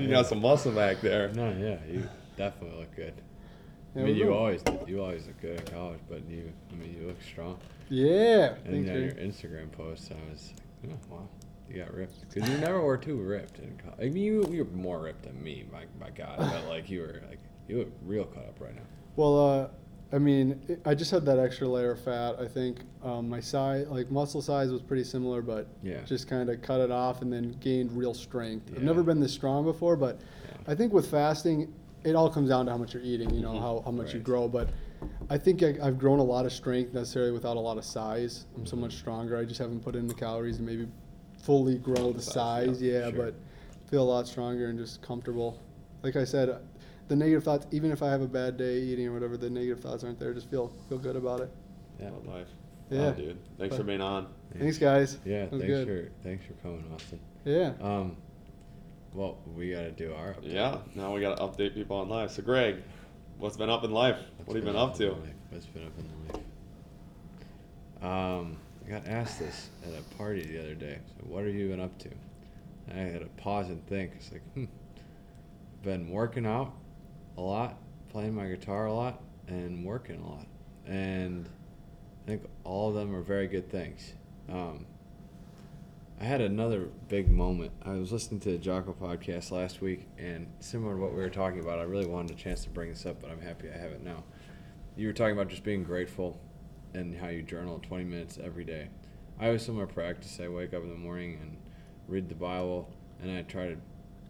you got some muscle back there. No, yeah, you definitely look good. I mean, you will. always. You always look good in college, but you, I mean, you look strong. yeah. And Thanks, on your. Instagram post, I was like, oh, wow, you got ripped. Because you never were too ripped in college. I mean, you, you were more ripped than me, my, my God. But, like, you were, like, you look real cut up right now. Well, uh, I mean, it, I just had that extra layer of fat. I think um, my size, like muscle size, was pretty similar, but Yeah. just kind of cut it off and then gained real strength. I've never been this strong before, but Yeah. I think with fasting, it all comes down to how much you're eating. You know, Mhm. how, how much you grow. But I think I, I've grown a lot of strength necessarily without a lot of size. I'm Mm-hmm. so much stronger. I just haven't put in the calories and maybe fully grow the Size, size. Yeah, Sure. but feel a lot stronger and just comfortable. Like I said, the negative thoughts, even if I have a bad day eating or whatever, the negative thoughts aren't there. Just feel feel good about it. Yeah. What life. Yeah. Wow, dude. Thanks for being on. Thanks, guys. Yeah, thanks good. for thanks for coming, Austin. Yeah. Um, well, we got to do our update. Yeah. Now we got to update people on life. So, Greg, what's been up in life? What's what have you been been up to? life? What's been up in life? Um, I got asked this at a party the other day. So, what have you been up to? And I had to pause and think. It's like, hmm, been working out a lot, playing my guitar a lot, and working a lot. And I think all of them are very good things. Um, I had another big moment. I was listening to the Jocko podcast last week, and similar to what we were talking about, I really wanted a chance to bring this up, but I'm happy I have it now. You were talking about just being grateful and how you journal 20 minutes every day. I have similar practice. I wake up in the morning and read the Bible, and I try to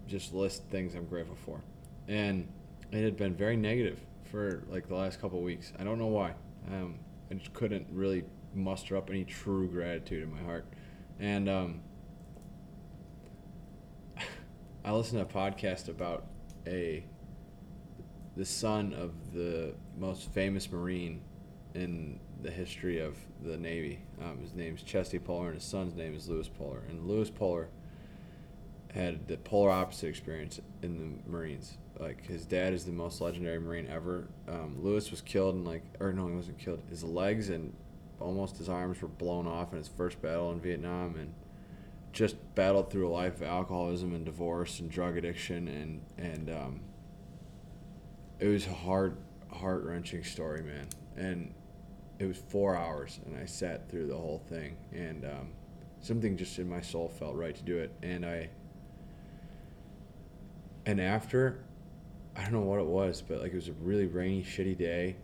just list things I'm grateful for. And it had been very negative for like the last couple weeks. I don't know why. Um, I just couldn't really muster up any true gratitude in my heart. And um, I listened to a podcast about a the son of the most famous Marine in the history of the Navy. Um, his name's Chesty Puller, and his son's name is Lewis Puller. And Lewis Puller had the polar opposite experience in the Marines. Like his dad is the most legendary Marine ever. Um, Lewis was killed and like, or no, he wasn't killed. His legs and almost his arms were blown off in his first battle in Vietnam, and just battled through a life of alcoholism and divorce and drug addiction, and and um, it was a hard, heart wrenching story, man. And it was four hours, and I sat through the whole thing, and um, something just in my soul felt right to do it, and I. And after, I don't know what it was, but like it was a really rainy, shitty day,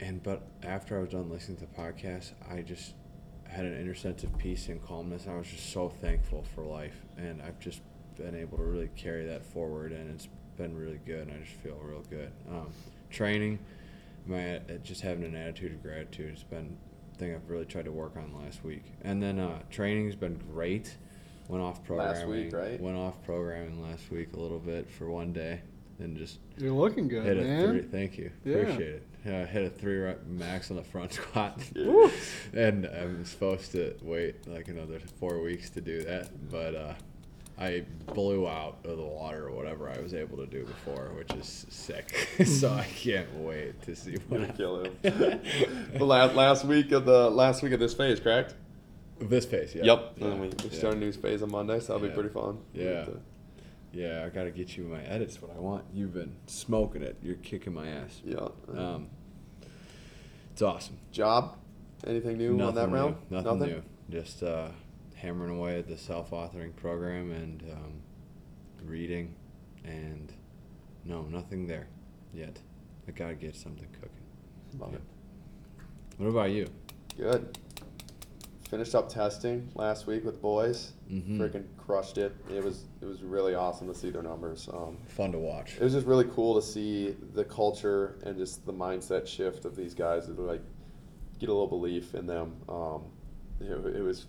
and but after I was done listening to the podcast, I just had an inner sense of peace and calmness. I was just so thankful for life, and I've just been able to really carry that forward, and it's been really good. And I just feel real good. Um, training, my uh, just having an attitude of gratitude has been a thing I've really tried to work on last week, and then uh, training's been great. Went off programming. Last week, right? Went off programming last week a little bit for one day, and just You're looking good, hit a man. three. Thank you. Yeah. Appreciate it. Yeah, hit a three rep max on the front squat. And I'm supposed to wait like another four weeks to do that, but uh, I blew out of the water or whatever I was able to do before, which is sick. so I can't wait to see what. You're kill him. the last, last week of the last week of this phase, correct? This phase, yeah. Yep. Yeah. And we, we yeah. start a new phase on Monday, so that'll Yeah. be pretty fun. Yeah. With Yeah, I gotta get you my edits. What I want. You've been smoking it. You're kicking my ass. yeah. Um, it's awesome. Job? Anything new on that new. round? Nothing, new. Just uh, hammering away at the self-authoring program and um, reading, and no, nothing there yet. I gotta get something cooking. Love Yeah. it. What about you? Good. Finished up testing last week with boys. Mhm. Freaking crushed it. It was it was really awesome to see their numbers. Um, Fun to watch. it was just really cool to see the culture and just the mindset shift of these guys. That like get a little belief in them. Um, it, it was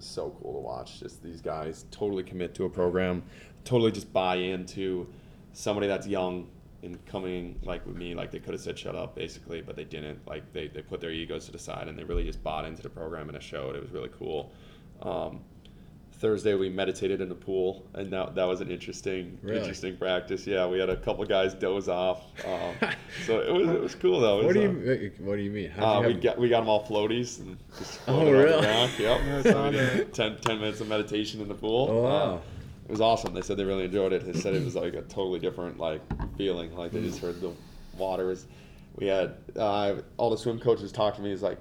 so cool to watch. Just these guys totally commit to a program, totally just buy into somebody that's young and coming like with me. Like they could have said shut up basically, but they didn't. Like they, they put their egos to the side and they really just bought into the program and it showed. It was really cool. Um, Thursday we meditated in the pool, and that, that was an interesting Really? interesting practice. Yeah, we had a couple guys doze off, um, so it was it was cool though. It What was, do uh, you What do you mean? uh, you we got we got them all floaties and just Oh, floated on the really? Yep. So we 10, 10 minutes of meditation in the pool. Oh, wow. Uh, it was awesome. They said they really enjoyed it. They said it was like a totally different like feeling. Like they just heard the waters. We had uh, all the swim coaches talk to me. He's like,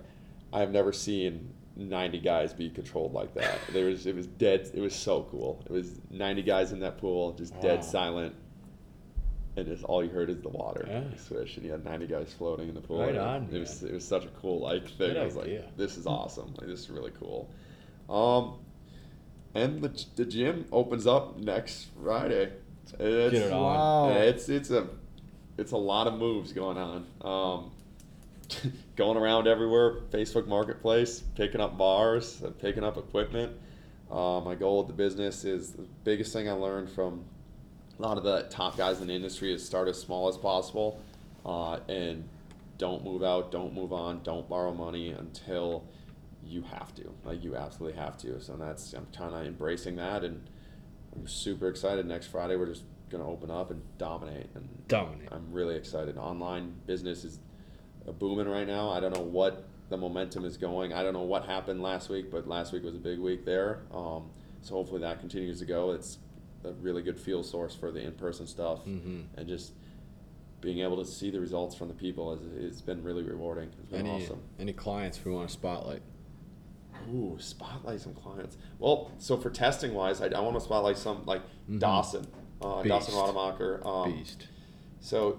I have never seen 90 guys be controlled like that. There was it was dead. It was so cool. It was 90 guys in that pool, just Wow. dead silent. And just all you heard is the water Yeah. swish, and you had 90 guys floating in the pool. Right on, It was it was such a cool like thing. Good I was idea. like, this is awesome. Like this is really cool. Um, and the, the gym opens up next Friday. It's, Get it on. Wow. It's it's a it's a lot of moves going on. Um, going around everywhere, Facebook Marketplace, picking up bars, and picking up equipment. Uh, my goal with the business is the biggest thing I learned from a lot of the top guys in the industry is start as small as possible, uh, and don't move out, don't move on, don't borrow money until you have to. Like you absolutely have to. So that's I'm kind of embracing that, and I'm super excited. Next Friday we're just gonna open up and dominate, and Dominate. I'm really excited. Online business is booming right now. I don't know what the momentum is going. I don't know what happened last week, but last week was a big week there. Um, so hopefully that continues to go. It's a really good fuel source for the in-person stuff, Mhm. and just being able to see the results from the people is it's been really rewarding. It's been Any awesome. Any clients we want to spotlight? Ooh, spotlight some clients. Well, so for testing wise, I, I want to spotlight some like Mhm. Dawson, uh, Dawson. Rademacher. Um, Beast. So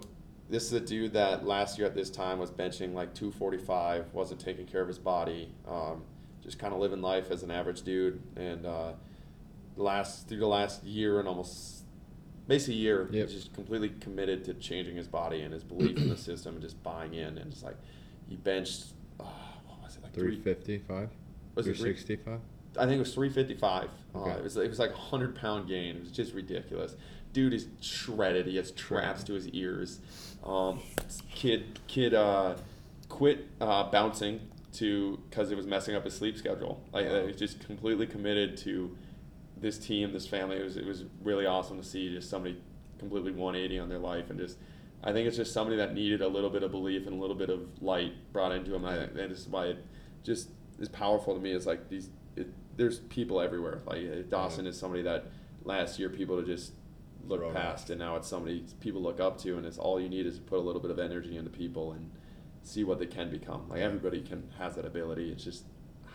this is a dude that last year at this time was benching like 245, wasn't taking care of his body, um, just kind of living life as an average dude. And uh, last through the last year and almost basically a year, Yep. he's just completely committed to changing his body and his belief in the system and just buying in. And just like he benched, uh, what was it like Three fifty-five. Was Three it three-? I think it was 355. Okay. Uh, it was it was like a hundred pound gain. It was just ridiculous. Dude is shredded. He has traps to his ears. Um, kid kid uh, quit uh, bouncing to because it was messing up his sleep schedule. Like uh, just completely committed to this team, this family. It was it was really awesome to see just somebody completely 180 on their life and just. I think it's just somebody that needed a little bit of belief and a little bit of light brought into him. I, and this is why it just is powerful to me. Is like these. It, there's people everywhere. Like uh, Dawson is somebody that last year people to just look past, and now it's somebody people look up to, and it's all you need is to put a little bit of energy into people and see what they can become. Like everybody can has that ability. It's just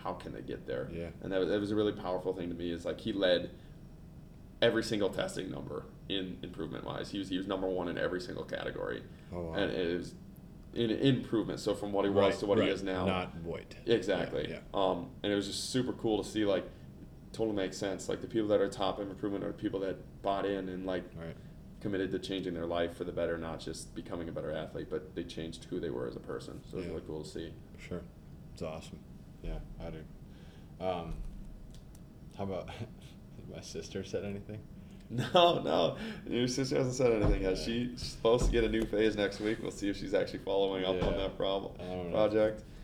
how can they get there? Yeah. And that, was- that was a really powerful thing to me. Is like he led every single testing number in improvement wise. He was he was number one in every single category, Oh, wow. and it was in improvement. So from what he was Right, to what right. he is now, Not Voight. Exactly. Yeah. Um, and it was just super cool to see. Like, totally makes sense. Like the people that are top in improvement are people that bought in and like. Right. committed to changing their life for the better, not just becoming a better athlete, but they changed who they were as a person. So Yeah. really cool to see. Sure. It's awesome. Yeah, I do. Um, how about my sister said anything? No, no, your sister hasn't said anything yet. She's supposed to get a new phase next week. We'll see if she's actually following up on that problem don't know.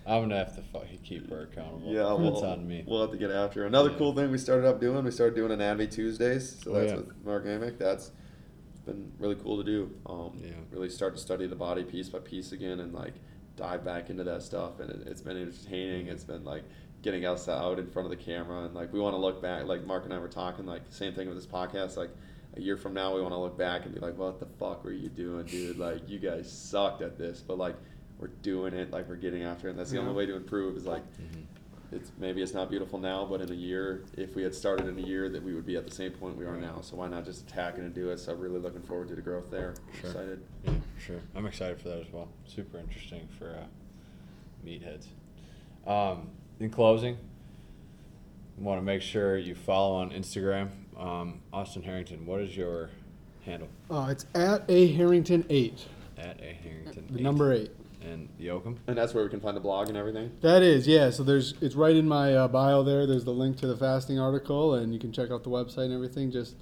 I'm gonna have to fucking keep her accountable. Yeah, well, it's on me. We'll have to get after her. Another Yeah. cool thing we started up doing, we started doing Anatomy Tuesdays. So Oh, that's yeah. with Mark Amick. That's been really cool to do. Um, Yeah. Really start to study the body piece by piece again and like dive back into that stuff. And it, it's been entertaining. It's been like getting us out in front of the camera. And like we want to look back, like Mark and I were talking, like same thing with this podcast. Like a year from now, we want to look back and be like, what the fuck were you doing, dude? Like you guys sucked at this. But like, we're doing it, like we're getting after it. And that's the Yeah. only way to improve is like, Mhm. it's maybe it's not beautiful now, but in a year, if we had started in a year, that we would be at the same point we are now. So why not just attack it and do it? So I'm really looking forward to the growth there. Sure. Excited. Yeah, for sure. I'm excited for that as well. Super interesting for uh, meatheads. Um, in closing, want to make sure you follow on Instagram. Um, Austin Harrington, what is your handle? Uh, it's at a Harrington eight, At a Harrington. the eight. number eight. And Yoakum? And that's where we can find the blog and everything. That is, yeah. So there's, it's right in my uh, bio there. There's the link to the fasting article, and you can check out the website and everything. Just,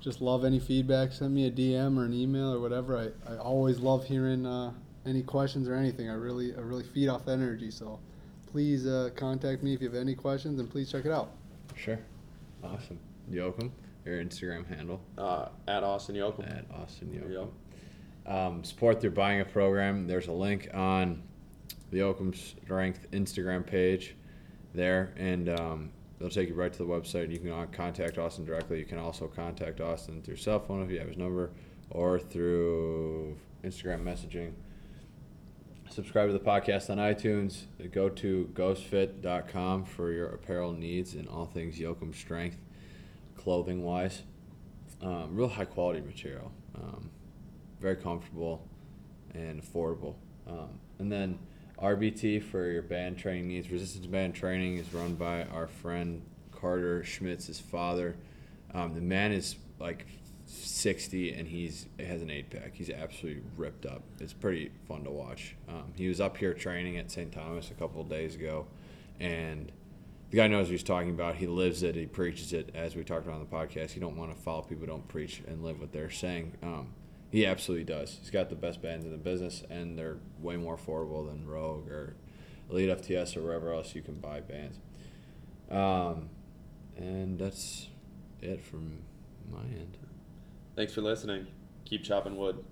just love any feedback. Send me a DM or an email or whatever. I, I always love hearing uh, any questions or anything. I really, I really feed off that energy. So, please uh, contact me if you have any questions, and please check it out. Sure. Awesome. Yoakum, your Instagram handle Uh, at Austin Yoakum. at Austin There Yoakum. you go. Um, support their buying a program. There's a link on the Yoakum Strength Instagram page there, and um, they'll take you right to the website. You can contact Austin directly. You can also contact Austin through cell phone if you have his number, or through Instagram messaging. Subscribe to the podcast on iTunes. Go to ghostfit.com for your apparel needs and all things Yoakum Strength, clothing wise. Um, real high quality material. Um, very comfortable and affordable. Um, and then RBT for your band training needs. Resistance band training is run by our friend Carter Schmitz, his father. Um, the man is like 60 and he's has an eight pack. He's absolutely ripped up. It's pretty fun to watch. Um, he was up here training at St. Thomas a couple of days ago, and the guy knows what he's talking about. He lives it. He preaches it. As we talked about on the podcast, you don't want to follow people who don't preach and live what they're saying. Um, he absolutely does. He's got the best bands in the business, and they're way more affordable than Rogue or Elite FTS or wherever else you can buy bands. Um, and that's it from my end. Thanks for listening. Keep chopping wood.